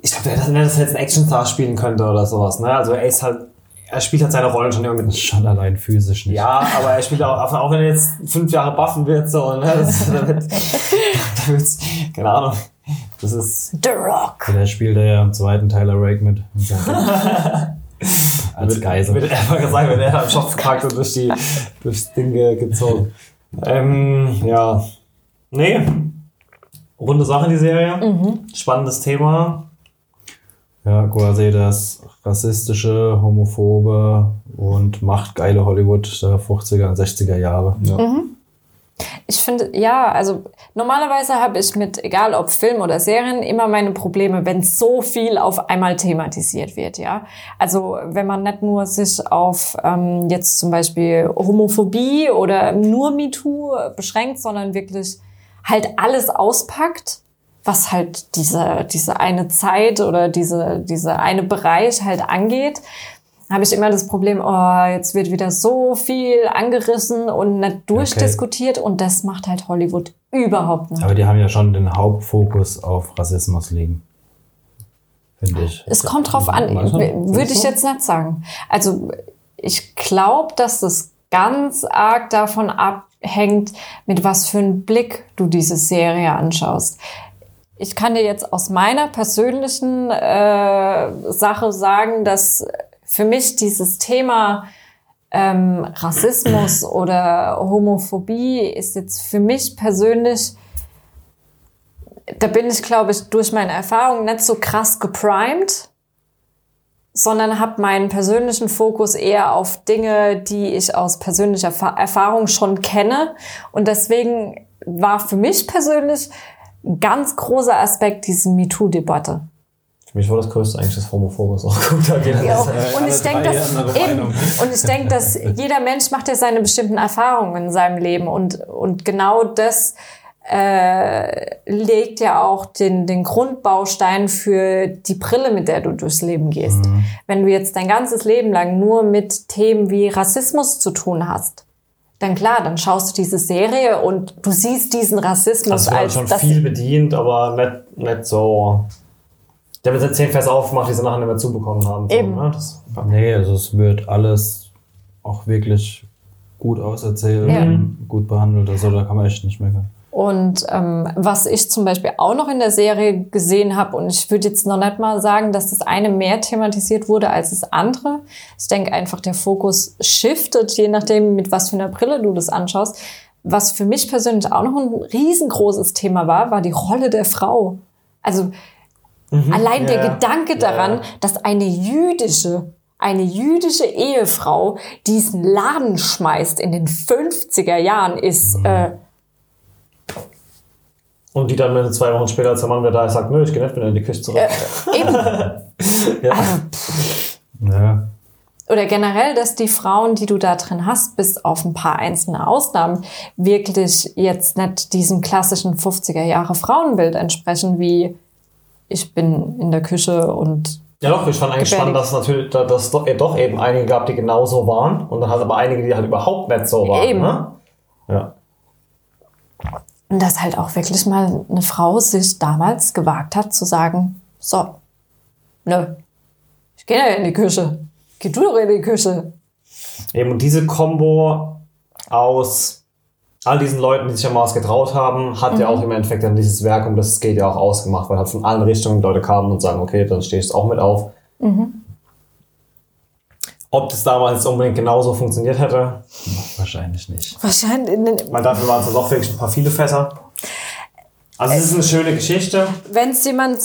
ich glaube, dass er das jetzt ein Actionstar spielen könnte oder sowas, ne? Also er ist halt, er spielt halt seine Rollen schon mit.
Schon allein physisch nicht.
Ja, aber er spielt auch, auch wenn er jetzt fünf Jahre buffen wird, so, ne? Das, da wird, [LAUGHS] da wird's, keine Ahnung. Das ist,
The Rock.
Der spielt ja im zweiten Tyler Rake mit. [LAUGHS] Als Geisel.
wird einfach gesagt, wenn er am und durch die, durchs Ding ge- gezogen. Ähm, ja. Nee. Runde Sache, die Serie. Spannendes Thema.
Ja, quasi das rassistische, homophobe und machtgeile Hollywood der 50er und 60er Jahre. Ja.
Ich finde, ja, also normalerweise habe ich mit, egal ob Film oder Serien, immer meine Probleme, wenn so viel auf einmal thematisiert wird, ja. Also wenn man nicht nur sich auf ähm, jetzt zum Beispiel Homophobie oder nur MeToo beschränkt, sondern wirklich halt alles auspackt, was halt diese, diese eine Zeit oder diese, diese eine Bereich halt angeht, habe ich immer das Problem, oh, jetzt wird wieder so viel angerissen und nicht durchdiskutiert und das macht halt Hollywood überhaupt nicht.
Aber die haben ja schon den Hauptfokus auf Rassismus liegen. Finde ich.
Es kommt drauf an, würde ich jetzt nicht sagen. Also ich glaube, dass das ganz arg davon abhängt, mit was für einem Blick du diese Serie anschaust. Ich kann dir jetzt aus meiner persönlichen äh, Sache sagen, dass für mich dieses Thema ähm, Rassismus oder Homophobie ist jetzt für mich persönlich, da bin ich, glaube ich, durch meine Erfahrung nicht so krass geprimed, sondern habe meinen persönlichen Fokus eher auf Dinge, die ich aus persönlicher Erfahrung schon kenne. Und deswegen war für mich persönlich ein ganz großer Aspekt diese MeToo-Debatte.
Für mich war das größte eigentlich das Homophobes auch gut. Da geht
Ja, und ich denke, dass eben, und ich denke, dass jeder Mensch macht ja seine bestimmten Erfahrungen in seinem Leben und und genau das äh, legt ja auch den den Grundbaustein für die Brille, mit der du durchs Leben gehst. Wenn du jetzt dein ganzes Leben lang nur mit Themen wie Rassismus zu tun hast, dann klar, dann schaust du diese Serie und du siehst diesen Rassismus
Das wird
als
schon
das
viel bedient, aber nicht, nicht so. Der wird jetzt zehn Fässer aufgemacht, die sie nachher nicht mehr zubekommen haben. So,
Eben.
Ne? Das,
Nee, also es wird alles auch wirklich gut auserzählt
Ja.
und gut behandelt. Also da kann man echt nicht meckern.
Und ähm, was ich zum Beispiel auch noch in der Serie gesehen habe, und ich würde jetzt noch nicht mal sagen, dass das eine mehr thematisiert wurde als das andere. Ich denke einfach, der Fokus shiftet, je nachdem, mit was für einer Brille du das anschaust. Was für mich persönlich auch noch ein riesengroßes Thema war, war die Rolle der Frau. Also allein der
ja, ja.
Gedanke daran,
ja.
dass eine jüdische, eine jüdische Ehefrau diesen Laden schmeißt in den 50er Jahren ist, äh,
und die dann, wenn zwei Wochen später, als der Mann wieder da ist, sagt, nö, ich gehe nicht wieder in die Küche zurück.
eben. [LAUGHS]
ja.
Ja.
oder generell, dass die Frauen, die du da drin hast, bis auf ein paar einzelne Ausnahmen, wirklich jetzt nicht diesem klassischen 50er Jahre Frauenbild entsprechen, wie ich bin in der Küche und
ja, doch, ich fand eigentlich spannend, dass es natürlich, dass doch, doch eben einige gab, die genauso waren. Und dann hat es aber einige, die halt überhaupt nicht so waren.
Eben.
Ne? Ja.
Und dass halt auch wirklich mal eine Frau sich damals gewagt hat zu sagen, so, nö, ich gehe ja in die Küche. Geh du doch in die Küche.
Eben, und diese Kombo aus all diesen Leuten, die sich ja mal was getraut haben, hat ja auch im Endeffekt dann dieses Werk, um das es geht, ja auch ausgemacht, weil halt von allen Richtungen Leute kamen und sagen, okay, dann stehe ich auch mit auf. Ob das damals unbedingt genauso funktioniert hätte,
Wahrscheinlich nicht.
Wahrscheinlich,
weil dafür waren es doch wirklich ein paar viele Fässer. Also es ist eine schöne Geschichte.
wenn es jemand,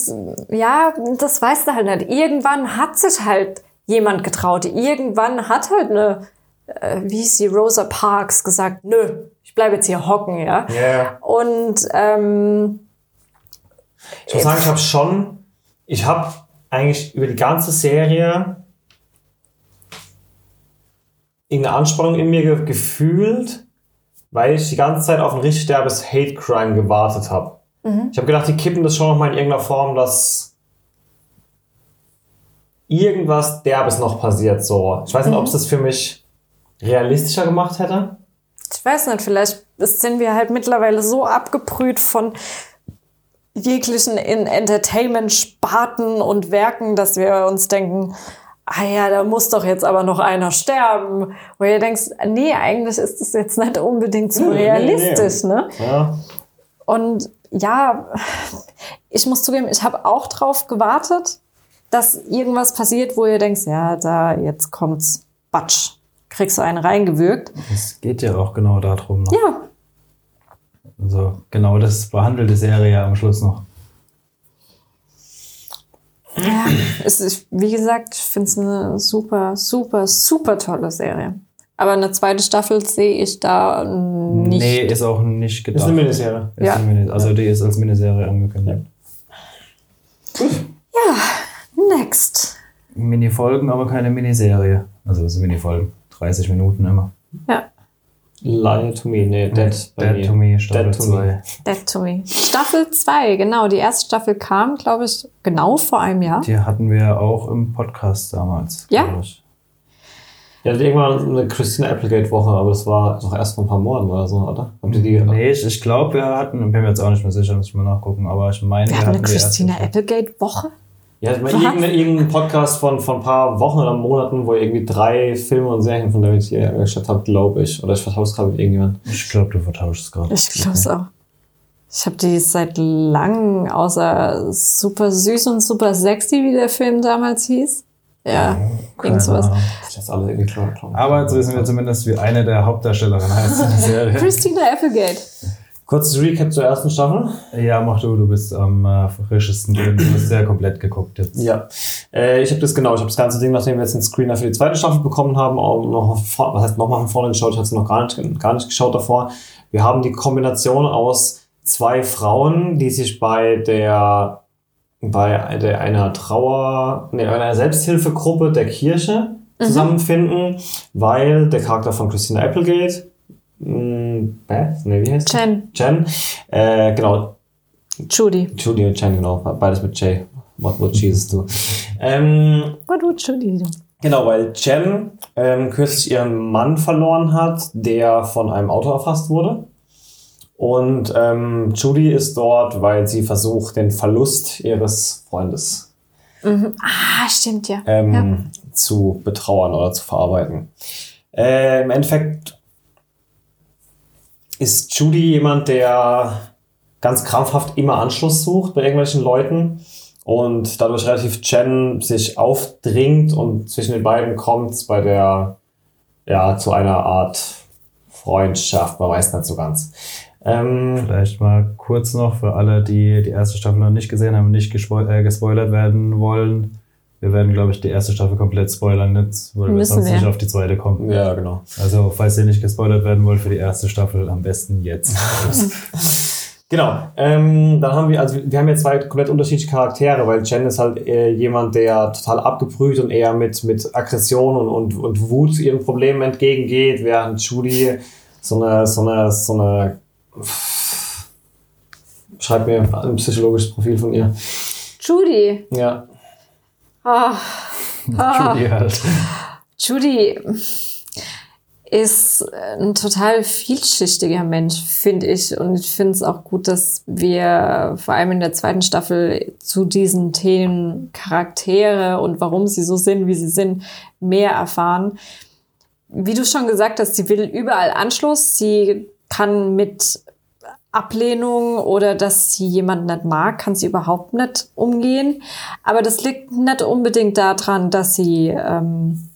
ja, das weißt du halt nicht. Irgendwann hat sich halt jemand getraut. Irgendwann hat halt eine, äh, wie hieß sie, Rosa Parks gesagt, nö, ich bleibe jetzt hier hocken, ja.
Ja, ja.
Und ähm,
Ich muss sagen, ich habe schon, ich habe eigentlich über die ganze Serie irgendeine Anspannung in mir ge gefühlt, weil ich die ganze Zeit auf ein richtig derbes Hate-Crime gewartet habe. Ich habe gedacht, die kippen das schon noch mal in irgendeiner Form, dass irgendwas Derbes noch passiert. So, ich weiß nicht, ob es das für mich realistischer gemacht hätte.
ich weiß nicht, vielleicht sind wir halt mittlerweile so abgebrüht von jeglichen in Entertainment-Sparten und Werken, dass wir uns denken, ah ja, da muss doch jetzt aber noch einer sterben. Wo ihr denkst, nee, eigentlich ist das jetzt nicht unbedingt so
Nee, nee, nee.
realistisch, ne?
Ja.
Und ja, ich muss zugeben, ich habe auch drauf gewartet, dass irgendwas passiert, wo ihr denkt, ja, da jetzt kommt's, Batsch, kriegst du einen reingewürgt.
Es geht ja auch genau darum. Noch.
Ja,
Also genau das behandelt die Serie ja am Schluss noch.
Ja es ist, wie gesagt, ich finde es eine super, super, super tolle Serie. Aber eine zweite Staffel sehe ich da nicht.
Nee, ist auch nicht
Ist
gedacht.
eine Miniserie.
Ist
Ja.
eine Mini- also die ist als Miniserie angekündigt.
Next.
Mini-Folgen, aber keine Miniserie. Also es sind Mini-Folgen. 30 Minuten immer.
Ja,
Lie to me, nee, Dead, bei
Dead
mir.
to Me, Staffel
Dead to me.
2.
Dead to Me. Staffel 2, genau. Die erste Staffel kam, glaube ich, genau vor einem Jahr.
Die hatten wir auch im Podcast damals.
Ja?
Ja, irgendwann eine Christina Applegate-Woche, aber das war doch erst vor ein paar Monaten oder so, oder? Habt ihr die?
Nee, ich, ich glaube, wir hatten, bin mir jetzt auch nicht mehr sicher, muss ich mal nachgucken, aber ich meine,
Wir hatten eine Christina. Applegate-Woche.
Ja, ich meine, irgendein, irgendein Podcast von, von ein paar Wochen oder Monaten, wo ihr irgendwie drei Filme und Serien von David hier angeschaut habt, glaube ich. Oder ich vertausche es gerade mit irgendjemandem.
Ich glaube, du vertauschst es gerade.
Ich glaube es auch. Ich habe die seit langem, außer super süß und super sexy, wie der Film damals hieß. Ja, irgend sowas.
Hab's alle irgendwie klar. klar.
Aber jetzt wissen wir zumindest, wie eine der Hauptdarstellerinnen heißt in der Serie.
Christina Applegate.
Kurzes Recap zur ersten Staffel.
Ja, mach du, du bist am äh, frischesten drin. Du hast sehr komplett geguckt jetzt.
Ja, äh, ich habe das genau. Ich habe das ganze Ding, nachdem wir jetzt den Screener für die zweite Staffel bekommen haben, auch noch, was heißt nochmal von vorne geschaut. Ich hatte es noch gar nicht, gar nicht geschaut davor. Wir haben die Kombination aus zwei Frauen, die sich bei der bei der, einer Trauer, nee, einer Selbsthilfegruppe der Kirche zusammenfinden, weil der Charakter von Christina Applegate, Beth, nee, wie heißt sie?
Jen.
Jen, äh, genau,
Judy.
Judy und Chen, genau, beides mit J. What would Jesus do? Ähm,
What would Judy do?
genau, weil Jen ähm, kürzlich ihren Mann verloren hat, der von einem Auto erfasst wurde. Und ähm, Judy ist dort, weil sie versucht, den Verlust ihres Freundes
Ah, stimmt ja.
ähm,
ja.
zu betrauern oder zu verarbeiten. Äh, Im Endeffekt ist Judy jemand, der ganz krampfhaft immer Anschluss sucht bei irgendwelchen Leuten und dadurch relativ Jen sich aufdringt und zwischen den beiden kommt es bei der, ja, zu einer Art Freundschaft, man weiß nicht so ganz. Ähm,
Vielleicht mal kurz noch für alle, die die erste Staffel noch nicht gesehen haben und nicht gespoil äh, gespoilert werden wollen. Wir werden, glaube ich, die erste Staffel komplett spoilern jetzt, weil wir sonst
wir.
nicht auf die zweite kommen.
ja, genau.
Also, falls ihr nicht gespoilert werden wollt für die erste Staffel, am besten jetzt. [LAUGHS]
Genau. Ähm, dann haben wir, also wir haben jetzt zwei komplett unterschiedliche Charaktere, weil Jen ist halt äh, jemand, der total abgebrüht und eher mit, mit Aggression und, und, und Wut ihren Problemen entgegengeht, während Judy so eine, so eine, so eine Schreib mir ein psychologisches Profil von ihr.
Judy.
Ja.
Ah, [LAUGHS]
Judy halt.
Judy ist ein total vielschichtiger Mensch, finde ich. Und ich finde es auch gut, dass wir vor allem in der zweiten Staffel zu diesen Themen Charaktere und warum sie so sind, wie sie sind, mehr erfahren. Wie du schon gesagt hast, sie will überall Anschluss. Sie kann mit Ablehnung oder dass sie jemanden nicht mag, kann sie überhaupt nicht umgehen. Aber das liegt nicht unbedingt daran, dass sie ähm,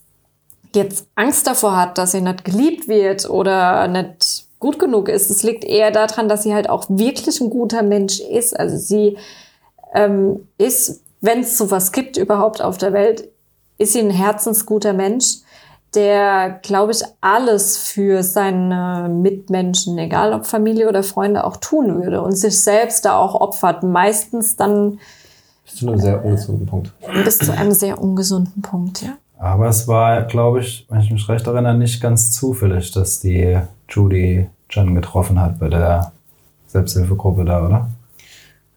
jetzt Angst davor hat, dass sie nicht geliebt wird oder nicht gut genug ist. Es liegt eher daran, dass sie halt auch wirklich ein guter Mensch ist. Also sie ähm, ist, wenn es sowas gibt überhaupt auf der Welt, ist sie ein herzensguter Mensch, der, glaube ich, alles für seine Mitmenschen, egal ob Familie oder Freunde, auch tun würde und sich selbst da auch opfert. Meistens dann
Zu einem sehr ungesunden Punkt.
bis zu einem sehr ungesunden Punkt, ja.
Aber es war, glaube ich, wenn ich mich recht erinnere, nicht ganz zufällig, dass die Judy Jen getroffen hat bei der Selbsthilfegruppe da, oder?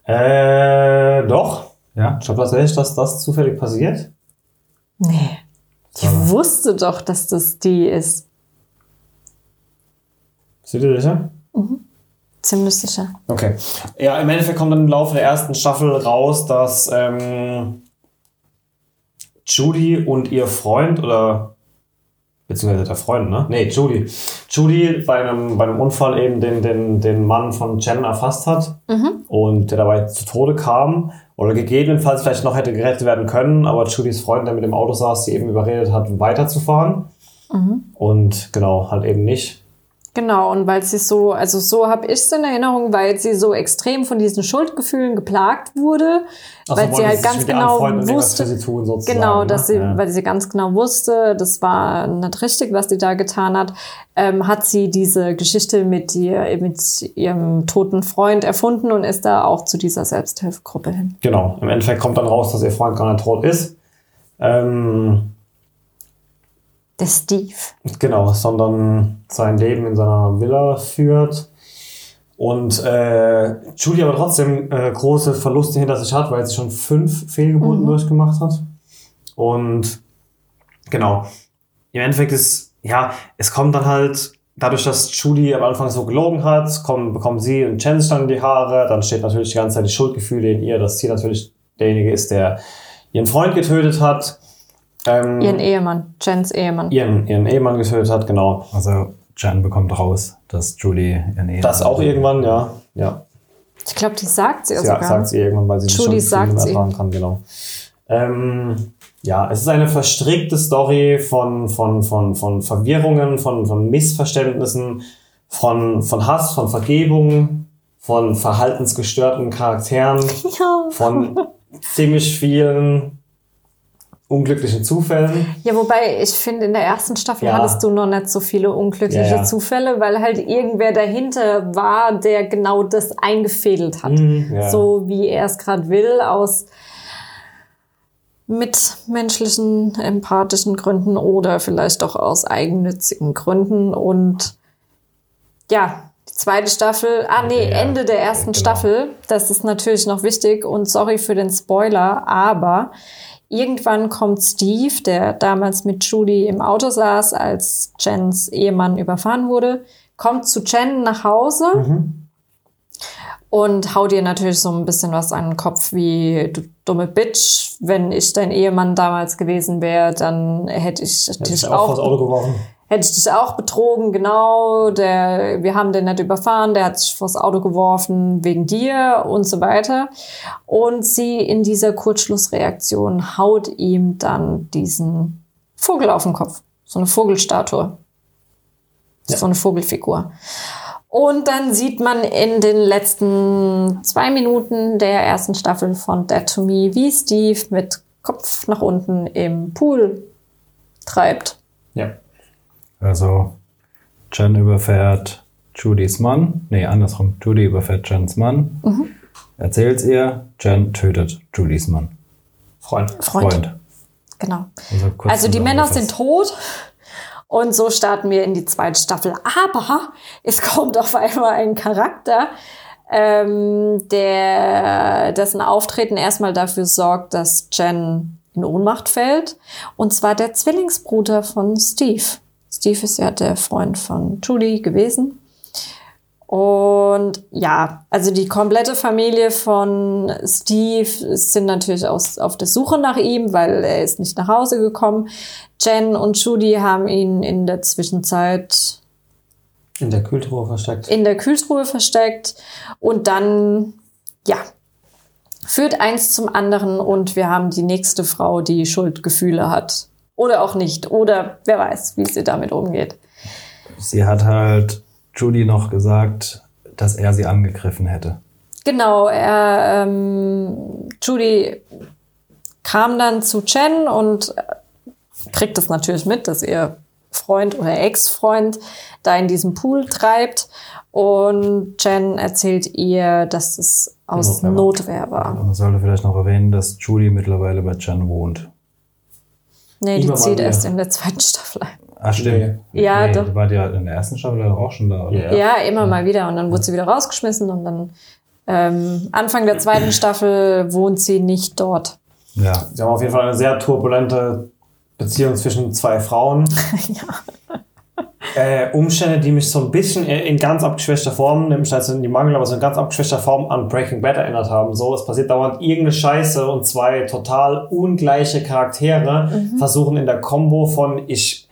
Äh, doch.
Ja?
Ich glaube tatsächlich, dass das zufällig passiert.
Nee. Ich wusste doch, dass das die ist.
Seht ihr sicher?
Ziemlich sicher.
Okay. Ja, im Endeffekt kommt dann im Laufe der ersten Staffel raus, dass ähm, Judy und ihr Freund oder beziehungsweise der Freund, ne? Nee, Judy. Judy bei einem, bei einem Unfall eben den, den, den Mann von Jen erfasst hat und der dabei zu Tode kam oder gegebenenfalls vielleicht noch hätte gerettet werden können, aber Judys Freund, der mit dem Auto saß, sie eben überredet hat, weiterzufahren. Und genau, halt eben nicht.
Genau, und weil sie so, also so habe ich es in Erinnerung, weil sie so extrem von diesen Schuldgefühlen geplagt wurde,
Ach so,
weil sie halt ganz genau wusste,
sie tun,
genau, dass sie,
ne? Ja.
weil sie ganz genau wusste, das war nicht richtig, was sie da getan hat, ähm, hat sie diese Geschichte mit ihr, mit ihrem toten Freund erfunden und ist da auch zu dieser Selbsthilfegruppe hin.
Genau, im Endeffekt kommt dann raus, dass ihr Freund gar nicht tot ist. Ähm,
Der Steve.
genau, sondern sein Leben in seiner Villa führt. Und äh, Julie aber trotzdem äh, große Verluste hinter sich hat, weil sie schon fünf Fehlgeburten durchgemacht hat. Und genau, im Endeffekt ist, ja, es kommt dann halt, dadurch, dass Julie am Anfang so gelogen hat, kommen, bekommen sie und sich dann in die Haare. Dann steht natürlich die ganze Zeit die Schuldgefühle in ihr, dass sie natürlich derjenige ist, der ihren Freund getötet hat. Ähm,
Ihren Ehemann, Jens Ehemann.
ihren, ihren Ehemann getötet hat, genau.
Also Jen bekommt raus, dass Julie ihren Ehemann...
Das auch irgendwann, ja. Ja,
Ich glaube, die sagt sie ja
sie
sogar.
sagt sie irgendwann, weil sie
sagt
nicht
sie.
mehr ertragen kann, genau. Ähm, Ja, es ist eine verstrickte Story von, von, von, von Verwirrungen, von, von Missverständnissen, von, von Hass, von Vergebung, von verhaltensgestörten Charakteren, [LAUGHS]
Ja.
von ziemlich vielen unglücklichen Zufällen.
Ja, wobei ich finde, in der ersten Staffel
Ja.
hattest du noch nicht so viele unglückliche
Ja, ja.
Zufälle, weil halt irgendwer dahinter war, der genau das eingefädelt hat.
Mhm.
So wie er es gerade will, aus mitmenschlichen, empathischen Gründen oder vielleicht auch aus eigennützigen Gründen. Und ja, die zweite Staffel, ah nee, Ende der ersten
genau.
Staffel, das ist natürlich noch wichtig und sorry für den Spoiler, aber irgendwann kommt Steve, der damals mit Judy im Auto saß, als Jens Ehemann überfahren wurde, kommt zu Jen nach Hause und haut ihr natürlich so ein bisschen was an den Kopf wie du dumme Bitch. Wenn ich dein Ehemann damals gewesen wäre, dann hätte ich dich
ich auch
auch,
Auto geworfen.
Hätte ich dich auch betrogen, genau. Der, wir haben den nicht überfahren, der hat sich vors Auto geworfen wegen dir und so weiter. Und sie in dieser Kurzschlussreaktion haut ihm dann diesen Vogel auf den Kopf. So eine Vogelstatue.
Ja.
So eine Vogelfigur. Und dann sieht man in den letzten zwei Minuten der ersten Staffel von Dead to Me, wie Steve mit Kopf nach unten im Pool treibt.
Ja.
Also, Jen überfährt Judys Mann. Nee, andersrum. Judy überfährt Jens Mann.
Mhm.
Erzählt's ihr. Jen tötet Judys Mann.
Freund.
Freund. Genau.
Also,
Also die Männer sind tot. Und so starten wir in die zweite Staffel. Aber es [LAUGHS] kommt auf einmal ein Charakter, ähm, der dessen Auftreten erstmal dafür sorgt, dass Jen in Ohnmacht fällt. Und zwar der Zwillingsbruder von Steve. Steve ist ja der Freund von Judy gewesen. Und ja, also die komplette Familie von Steve sind natürlich aus, auf der Suche nach ihm, weil er ist nicht nach Hause gekommen. Jen und Judy haben ihn in der Zwischenzeit
In der Kühltruhe versteckt.
in der Kühltruhe versteckt und dann, ja, führt eins zum anderen und wir haben die nächste Frau, die Schuldgefühle hat. Oder auch nicht. Oder wer weiß, wie sie damit umgeht.
Sie hat halt Judy noch gesagt, dass er sie angegriffen hätte.
Genau, er, ähm, Judy kam dann zu Jen und äh, kriegt es natürlich mit, dass ihr Freund oder Ex-Freund da in diesem Pool treibt. Und Jen erzählt ihr, dass es aus
Notwehr war.
Notwehr war.
Man sollte vielleicht noch erwähnen, dass Judy mittlerweile bei Jen wohnt.
Nee, die zieht
wieder.
erst in der zweiten [LAUGHS] Staffel ein.
Ah, stimmt.
Ja,
nee,
doch.
Die war ja in der ersten Staffel auch schon da, oder?
Ja.
Ja, immer mal wieder. Und dann wurde sie wieder rausgeschmissen und dann ähm, Anfang der zweiten [CLEARS THROAT] Staffel wohnt sie nicht dort.
Ja.
Sie haben auf jeden Fall eine sehr turbulente Beziehung zwischen zwei Frauen. [LAUGHS] Äh, Umstände, die mich so ein bisschen in ganz abgeschwächter Form, nämlich also in die Mangel, aber so in ganz abgeschwächter Form an Breaking Bad erinnert haben. So, es passiert dauernd irgendeine Scheiße und zwei total ungleiche Charaktere versuchen in der Combo von ich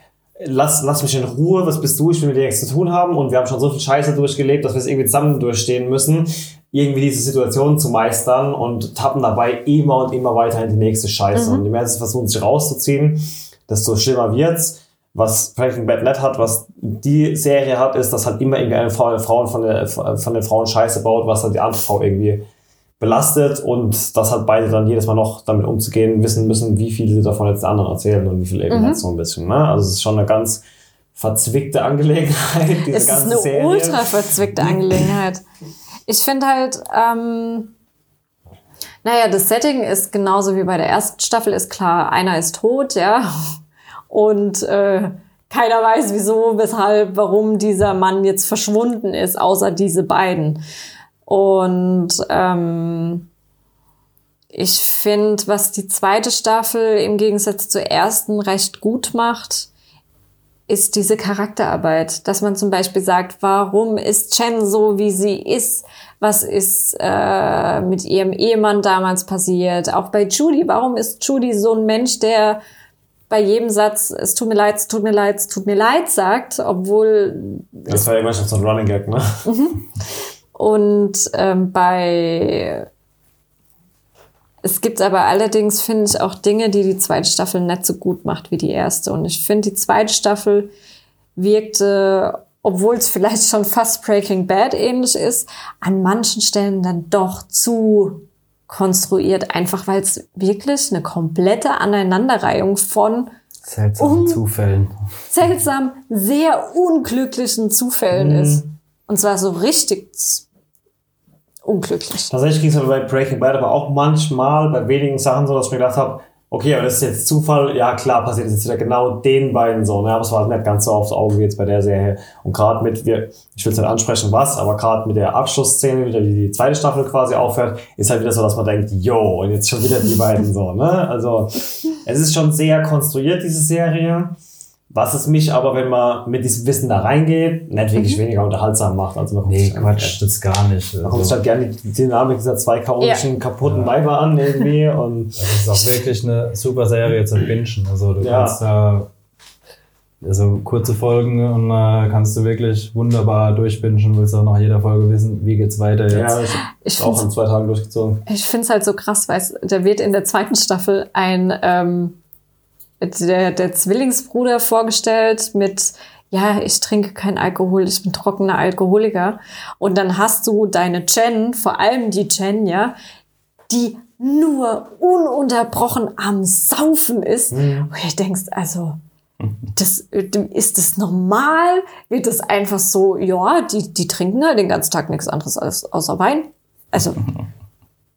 lass, lass mich in Ruhe, was bist du, ich will mit dir nichts zu tun haben und wir haben schon so viel Scheiße durchgelebt, dass wir es irgendwie zusammen durchstehen müssen, irgendwie diese Situation zu meistern und tappen dabei immer und immer weiter in die nächste Scheiße. Und je mehr sie versuchen, sich rauszuziehen, desto schlimmer wird's. Was Breaking Bad nicht hat, was die Serie hat, ist, dass halt immer irgendwie eine Frau, Frauen von, der, von den Frauen Scheiße baut, was halt die andere Frau irgendwie belastet und dass halt beide dann jedes Mal noch damit umzugehen wissen müssen, wie viel sie davon jetzt den anderen erzählen und wie viel eben nicht so ein bisschen. Ne? Also es ist schon eine ganz verzwickte Angelegenheit, [LAUGHS] diese
Es ist
ganze
eine
Serie.
ultra verzwickte Angelegenheit. Ich finde halt, ähm, naja, das Setting ist genauso wie bei der ersten Staffel, ist klar, einer ist tot, ja. Und äh, keiner weiß, wieso, weshalb, warum dieser Mann jetzt verschwunden ist, außer diese beiden. Und ähm, ich finde, was die zweite Staffel im Gegensatz zur ersten recht gut macht, ist diese Charakterarbeit, dass man zum Beispiel sagt, warum ist Chen so, wie sie ist? Was ist äh, mit ihrem Ehemann damals passiert? Auch bei Judy, warum ist Judy so ein Mensch, der bei jedem Satz, es tut mir leid, es tut mir leid, es tut mir leid sagt, obwohl
Das war ja immer schon so ein Running Gag, ne?
und ähm, bei Es gibt aber allerdings, finde ich, auch Dinge, die die zweite Staffel nicht so gut macht wie die erste. Und ich finde, die zweite Staffel wirkte, obwohl es vielleicht schon fast Breaking Bad ähnlich ist, an manchen Stellen dann doch zu konstruiert, einfach weil es wirklich eine komplette Aneinanderreihung von
Seltsamen Zufällen.
seltsam, sehr unglücklichen Zufällen
Mhm.
ist. Und zwar so richtig z- unglücklich.
Tatsächlich ging es mir bei Breaking Bad aber auch manchmal bei wenigen Sachen so, dass ich mir gedacht habe, okay, aber das ist jetzt Zufall, ja klar, passiert das jetzt wieder genau den beiden so, ne? aber es war halt nicht ganz so aufs Auge wie jetzt bei der Serie. Und gerade mit, wir, ich will es nicht ansprechen, was, aber gerade mit der Abschlussszene, wieder wie die zweite Staffel quasi aufhört, ist halt wieder so, dass man denkt, yo, und jetzt schon wieder die beiden [LAUGHS] so, ne? Also, es ist schon sehr konstruiert, diese Serie. Was es mich aber, wenn man mit diesem Wissen da reingeht, nicht wirklich weniger unterhaltsam macht. Also man
Nee,
sich an-
Quatsch, das gar nicht.
man guckt sich
Also,
halt gerne die Dynamik dieser zwei chaotischen, kaputten Weiber an irgendwie [LAUGHS] und
das ist auch wirklich eine super Serie zum Bingen. Also du
Ja.
kannst da also kurze Folgen und äh, kannst du wirklich wunderbar durchbingen. Willst auch nach jeder Folge wissen, wie geht's weiter jetzt.
ja, ich
Ich
auch in zwei Tagen durchgezogen.
Ich finde es halt so krass, weil es- da wird in der zweiten Staffel ein ähm, der, der Zwillingsbruder vorgestellt mit ja, ich trinke keinen Alkohol, ich bin trockener Alkoholiker. Und dann hast du deine Jen, vor allem die Jen, ja, die nur ununterbrochen am Saufen ist. Und ich denkst, also, das, ist das normal? Wird das einfach so, ja, die, die trinken halt den ganzen Tag nichts anderes als, außer Wein? Also,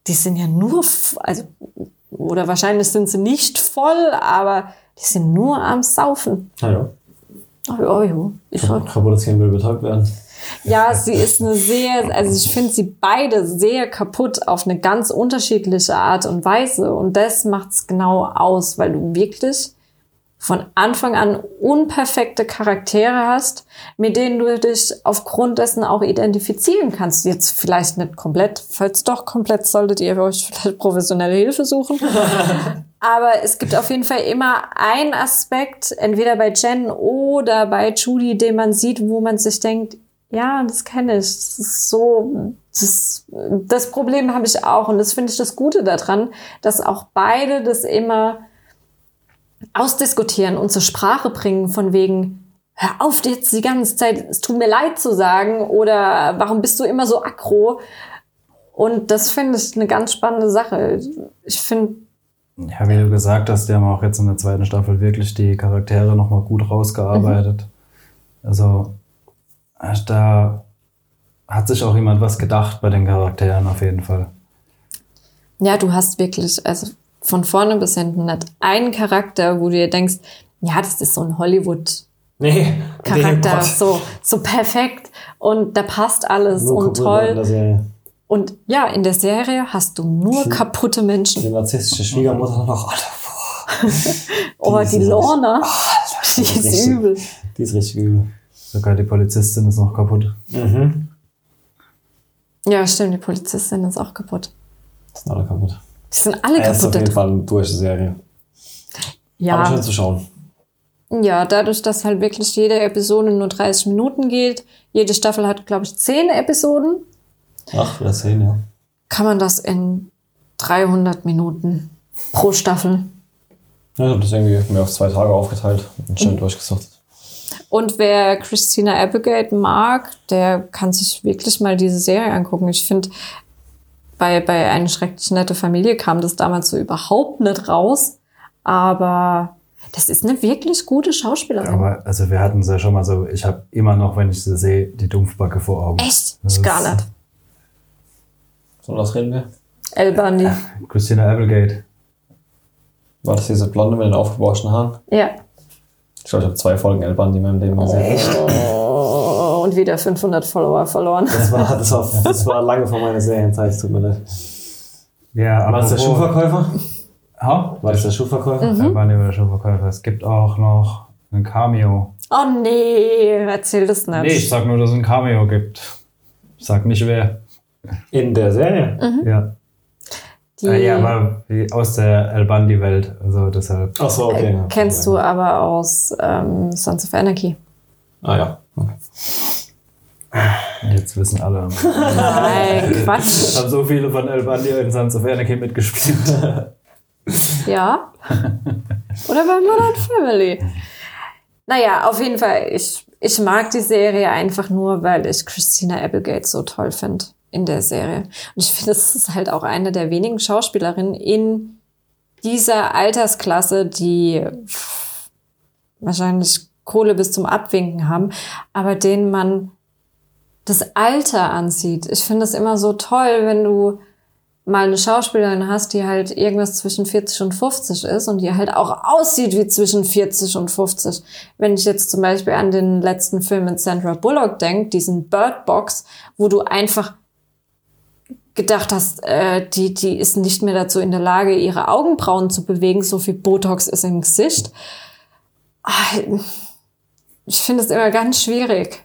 die sind ja nur, also, oder wahrscheinlich sind sie nicht voll, aber die sind nur am Saufen.
Ja, ja.
Oh, oh, oh. Ich,
Kaputtes Hirn will betäubt werden.
ja, sie ist eine sehr, also ich finde sie beide sehr kaputt auf eine ganz unterschiedliche Art und Weise. Und das macht's genau aus, weil du wirklich von Anfang an unperfekte Charaktere hast, mit denen du dich aufgrund dessen auch identifizieren kannst. Jetzt vielleicht nicht komplett, falls doch komplett, solltet ihr euch vielleicht professionelle Hilfe suchen. [LAUGHS] Aber es gibt auf jeden Fall immer einen Aspekt, entweder bei Jen oder bei Judy, den man sieht, wo man sich denkt, ja, das kenne ich. Das ist so, das, das Problem habe ich auch. Und das finde ich das Gute daran, dass auch beide das immer ausdiskutieren und zur Sprache bringen, von wegen, hör auf jetzt die ganze Zeit, es tut mir leid zu sagen oder warum bist du immer so aggro? Und das finde ich eine ganz spannende Sache. Ich finde,
Ja, wie du gesagt hast, die haben auch jetzt in der zweiten Staffel wirklich die Charaktere nochmal gut rausgearbeitet. Also, äh, da hat sich auch jemand was gedacht bei den Charakteren auf jeden Fall.
ja, du hast wirklich, also von vorne bis hinten nicht einen Charakter, wo du dir denkst, ja, das ist so ein Hollywood
Nee, [LAUGHS]
Charakter, so, so perfekt und da passt alles
Nur
und toll. Und ja, in der Serie hast du nur kaputte
Die
Menschen.
narzisstische Schwiegermutter noch, Alter, boah. [LAUGHS]
Oh, die
so-
Lorna, [LAUGHS] die
ist
ist
richtig-
übel.
Die ist richtig übel.
Sogar die Polizistin ist noch kaputt.
Mhm.
Ja, stimmt, die Polizistin ist auch kaputt.
Sind alle kaputt.
Die sind alle
Er ist auf
kaputt.
jeden Fall eine durch die Serie. Aber
Ja,
schön zu schauen.
ja, dadurch, dass halt wirklich jede Episode nur 30 Minuten geht, jede Staffel hat, glaube ich, 10 Episoden,
Ach, wir sehen, ja.
kann man das in 300 Minuten pro Staffel.
Ja, ich habe das irgendwie mir auf zwei Tage aufgeteilt und schön durchgesucht.
Und wer Christina Applegate mag, der kann sich wirklich mal diese Serie angucken. Ich finde, bei, bei Eine schrecklich nette Familie kam das damals so überhaupt nicht raus. Aber das ist eine wirklich gute Schauspielerin.
Aber also wir hatten es ja schon mal so, ich habe immer noch, wenn ich sie sehe, die Dumpfbacke vor Augen.
Echt?
Das
Ich gar
ist-
nicht.
So, was reden wir?
El Bundy.
Christina Applegate.
War das diese Blonde mit den aufgeborstenen Haaren?
Ja.
Ich glaube, ich habe zwei Folgen El Bundy in meinem Leben gesehen.
Oh, und wieder 500 Follower verloren.
Das war, das, war, [LAUGHS] das war lange vor meiner Serienzeit, tut mir leid.
Ja,
War das der Schuhverkäufer?
Ha?
War das der Schuhverkäufer?
Mhm.
Ja, war der Schuhverkäufer. Es gibt auch noch ein Cameo.
Oh nee, erzähl das nicht.
Nee, ich sag nur, dass es ein Cameo gibt. Ich sag nicht wer.
In der Serie?
Ja.
Die
Äh, ja, aber aus der El Bandi-Welt. Also deshalb.
Ach so, okay. ja.
kennst du aber aus ähm, Sons of Anarchy.
Ah ja. Okay.
Jetzt wissen alle. [LAUGHS]
Nein, Quatsch.
haben so viele von El Bandi in Sons of Anarchy mitgespielt. [LAUGHS]
Ja. Oder bei Modern Family. Naja, auf jeden Fall, ich, ich mag die Serie einfach nur, weil ich Christina Applegate so toll finde in der Serie. Und ich finde, es ist halt auch eine der wenigen Schauspielerinnen in dieser Altersklasse, die wahrscheinlich Kohle bis zum Abwinken haben, aber denen man das Alter ansieht. Ich finde es immer so toll, wenn du mal eine Schauspielerin hast, die halt irgendwas zwischen 40 und 50 ist und die halt auch aussieht wie zwischen 40 und 50. Wenn ich jetzt zum Beispiel an den letzten Film mit Sandra Bullock denke, diesen Bird Box, wo du einfach gedacht hast, äh, die, die ist nicht mehr dazu in der Lage, ihre Augenbrauen zu bewegen, so viel Botox ist im Gesicht. Ah, Ich finde es immer ganz schwierig.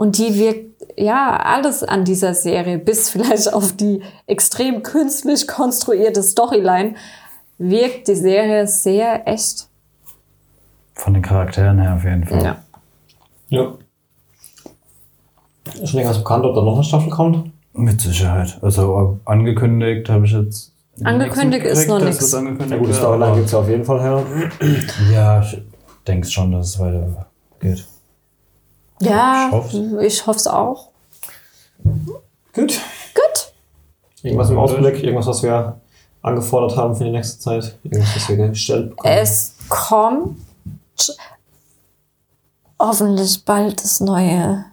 Und die wirkt, ja, alles an dieser Serie, bis vielleicht auf die extrem künstlich konstruierte Storyline, wirkt die Serie sehr echt.
Von den Charakteren her auf jeden Fall.
Ja.
Ja. Ist schon irgendwas bekannt, ob da noch eine Staffel kommt?
Mit Sicherheit. Also angekündigt habe ich jetzt.
Angekündigt
nichts
ist noch
mitgekriegt,
nix.
dass es angekündigt
Ja gut, die
wird,
Storyline gibt es ja auf jeden Fall her.
Ja, ich denke schon, dass es weitergeht.
Ja,
Ich
hoffe es auch.
Gut.
Gut.
Irgendwas im Ausblick, irgendwas, was wir angefordert haben für die nächste Zeit, irgendwas, was wir gestellt bekommen.
Es kommt hoffentlich bald das neue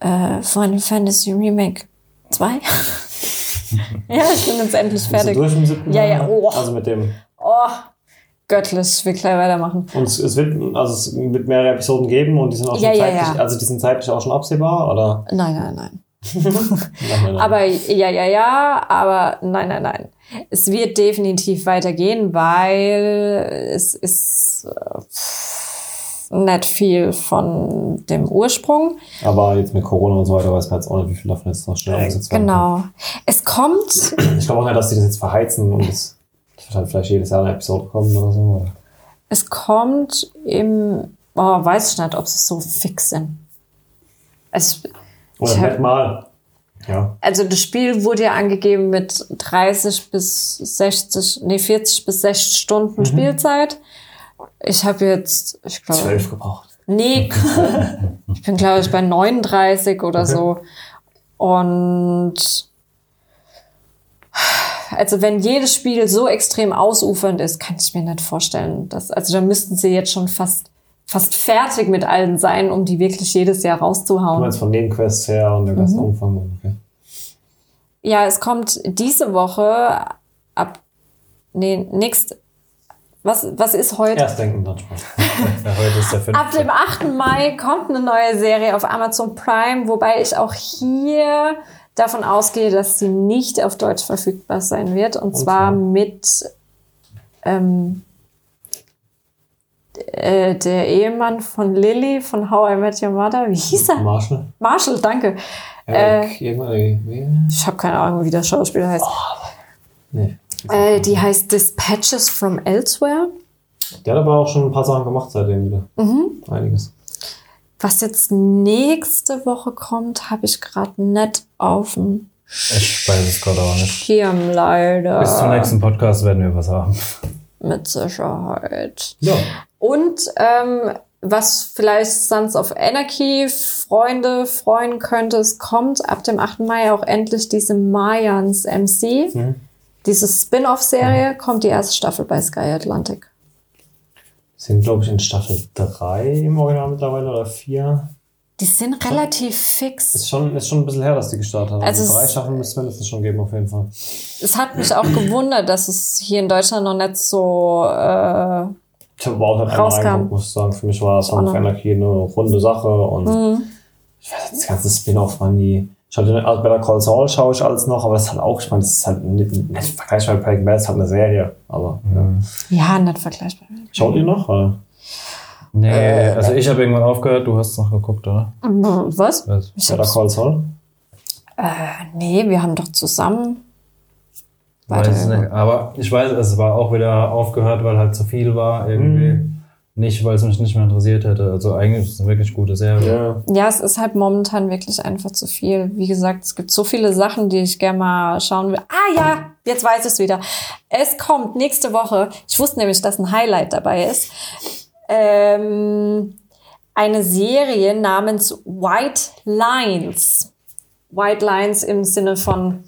äh, Final Fantasy Remake 2. [LAUGHS] ja, ich bin jetzt endlich
Bist du
fertig.
durch im siebten
Ja, ja, oh.
Also mit dem.
Oh, göttlich, ich will gleich weitermachen.
Und es, es wird, also es wird mehrere Episoden geben und die sind auch schon
Ja, ja,
zeitlich,
ja.
also die sind zeitlich auch schon absehbar, oder?
Nein, nein, nein. [LAUGHS]
Nein, nein, nein.
Aber ja, ja, ja, aber nein, nein, nein. Es wird definitiv weitergehen, weil es ist äh, nicht viel von dem Ursprung.
Aber jetzt mit Corona und so weiter weiß man jetzt auch nicht, wie viel davon jetzt noch schnell umgesetzt werden
Genau. Es kommt.
Ich glaube auch nicht, dass die das jetzt verheizen und es wird halt vielleicht jedes Jahr eine Episode kommen oder so. Oder?
es kommt im, oh, weiß ich nicht, ob sie so fix sind. Es,
Oder
Ich
nicht mal. Ja.
also das Spiel wurde ja angegeben mit 30 bis 60, nee, 40 bis 60 Stunden Spielzeit. Ich habe jetzt, ich glaube,
Zwölf gebraucht.
Nee, [LAUGHS] ich bin, glaube ich, bei 39 oder so. Und also wenn jedes Spiel so extrem ausufernd ist, kann ich mir nicht vorstellen, dass, also da müssten sie jetzt schon fast, fast fertig mit allen sein, um die wirklich jedes Jahr
Du
rauszuhauen.
meinst von Nebenquests her und der ganzen
Mhm.
Umfang. Okay.
Ja, es kommt diese Woche ab, nee, nächst, was, was ist heute?
Erst denken, dann Spaß. [LAUGHS]
Heute ist der 5.
Ab dem 8. Mai kommt eine neue Serie auf Amazon Prime, wobei ich auch hier davon ausgehe, dass sie nicht auf Deutsch verfügbar sein wird. Und, zwar
zwar?
mit ähm, äh, der Ehemann von Lily von How I Met Your Mother. Wie hieß er?
Marshall.
Marshall, danke.
Eric, äh?
Ich habe keine Ahnung, wie der Schauspieler heißt.
Nee.
Äh, die heißt Dispatches from Elsewhere.
Der hat aber auch schon ein paar Sachen gemacht seitdem wieder.
Mhm.
Einiges.
Was jetzt nächste Woche kommt, habe ich gerade nicht auf dem
Ich weiß es gerade auch nicht.
Schirm leider.
Bis zum nächsten Podcast werden wir was haben.
Mit Sicherheit.
Ja.
Und ähm, was vielleicht Sons of Anarchy Freunde freuen könnte, es kommt ab dem 8. Mai auch endlich diese Mayans MC.
Mhm.
Diese Spin-off-Serie kommt die erste Staffel bei Sky Atlantic.
Sind, glaube ich, in Staffel 3 im Original mittlerweile oder 4.
Die sind relativ fix.
Ist schon, ist schon ein bisschen her, dass die gestartet haben.
Also
drei
es-
Staffeln müsste es mindestens schon geben, auf jeden Fall.
Es hat mich auch gewundert, dass es hier in Deutschland noch nicht so äh,
Ich habe aber auch nicht einmal reingeguckt, muss ich sagen. Für mich war Sons of. Anarchy eine runde Sache und
Mhm.
ich weiß das ganze Spin-off, man, die. Ich hatte also bei der Call Saul schaue ich alles noch, aber das ist halt auch, ich meine, das ist halt nicht, nicht vergleichbar mit Breaking Bad, das ist halt eine Serie. Aber ja.
ja, nicht vergleichbar.
schaut ihr noch? Oder?
Nee,
Äh,
also ich habe irgendwann aufgehört, du hast noch geguckt, oder?
Was?
Was?
Ich
Bei der
hab's,
Call Saul?
äh, nee, wir haben doch zusammen.
Weiß es nicht. Aber ich weiß, es war auch wieder aufgehört, weil halt zu viel war irgendwie. nicht, weil es mich nicht mehr interessiert hätte. Also eigentlich ist es eine wirklich gute Serie.
Ja.
Ja, es ist halt momentan wirklich einfach zu viel. Wie gesagt, es gibt so viele Sachen, die ich gerne mal schauen will. Ah ja, jetzt weiß ich es wieder. Es kommt nächste Woche. Ich wusste nämlich, dass ein Highlight dabei ist. Ähm, eine Serie namens White Lines. White Lines im Sinne von.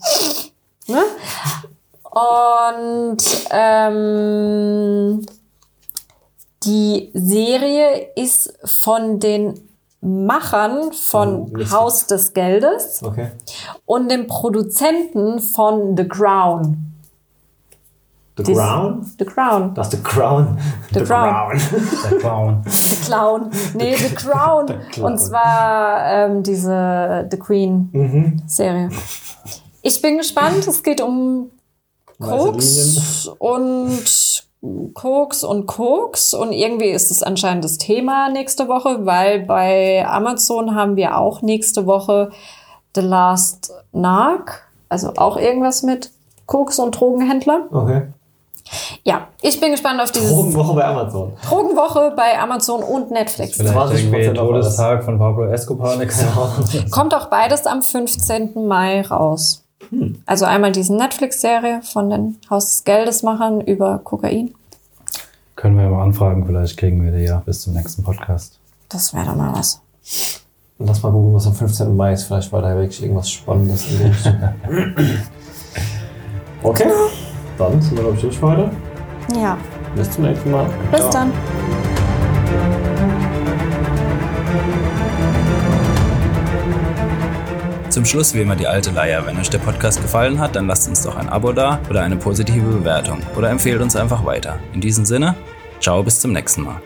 Ne? Und ähm, die Serie ist von den Machern von
Mist.
Haus des Geldes
Okay.
und dem Produzenten von The Crown.
The
Dies-
Crown?
The Crown.
Das ist The Crown.
The Crown.
Der Clown.
The Clown. Nee, The Crown.
Clown.
Und zwar ähm, diese The Queen
mhm.
Serie. Ich bin gespannt. Es geht um Koks und Koks und Koks und irgendwie ist es anscheinend das Thema nächste Woche, weil bei Amazon haben wir auch nächste Woche The Last Narc, also auch irgendwas mit Koks und Drogenhändler.
Okay.
Ja, ich bin gespannt auf diese
Drogenwoche bei Amazon.
Drogenwoche bei Amazon und Netflix.
Vielleicht
20%
irgendwie
auf
Todestag von Pablo Escobar. Nix. [LAUGHS]
Kommt auch beides am 15. Mai raus. Also einmal diese Netflix-Serie von den Haus des Geldes-Machern über Kokain.
Können wir ja mal anfragen, vielleicht kriegen wir die ja bis zum nächsten Podcast.
Das wäre doch mal was.
Lass mal gucken, was am 15. Mai ist. Vielleicht war da wirklich irgendwas Spannendes. [LAUGHS] Okay, dann sind wir, glaube ich, durch für heute.
Ja,
Bis zum nächsten Mal.
bis
Ciao.
dann.
Zum Schluss wie immer die alte Leier. Wenn euch der Podcast gefallen hat, dann lasst uns doch ein Abo da oder eine positive Bewertung oder empfehlt uns einfach weiter. In diesem Sinne, ciao, bis zum nächsten Mal.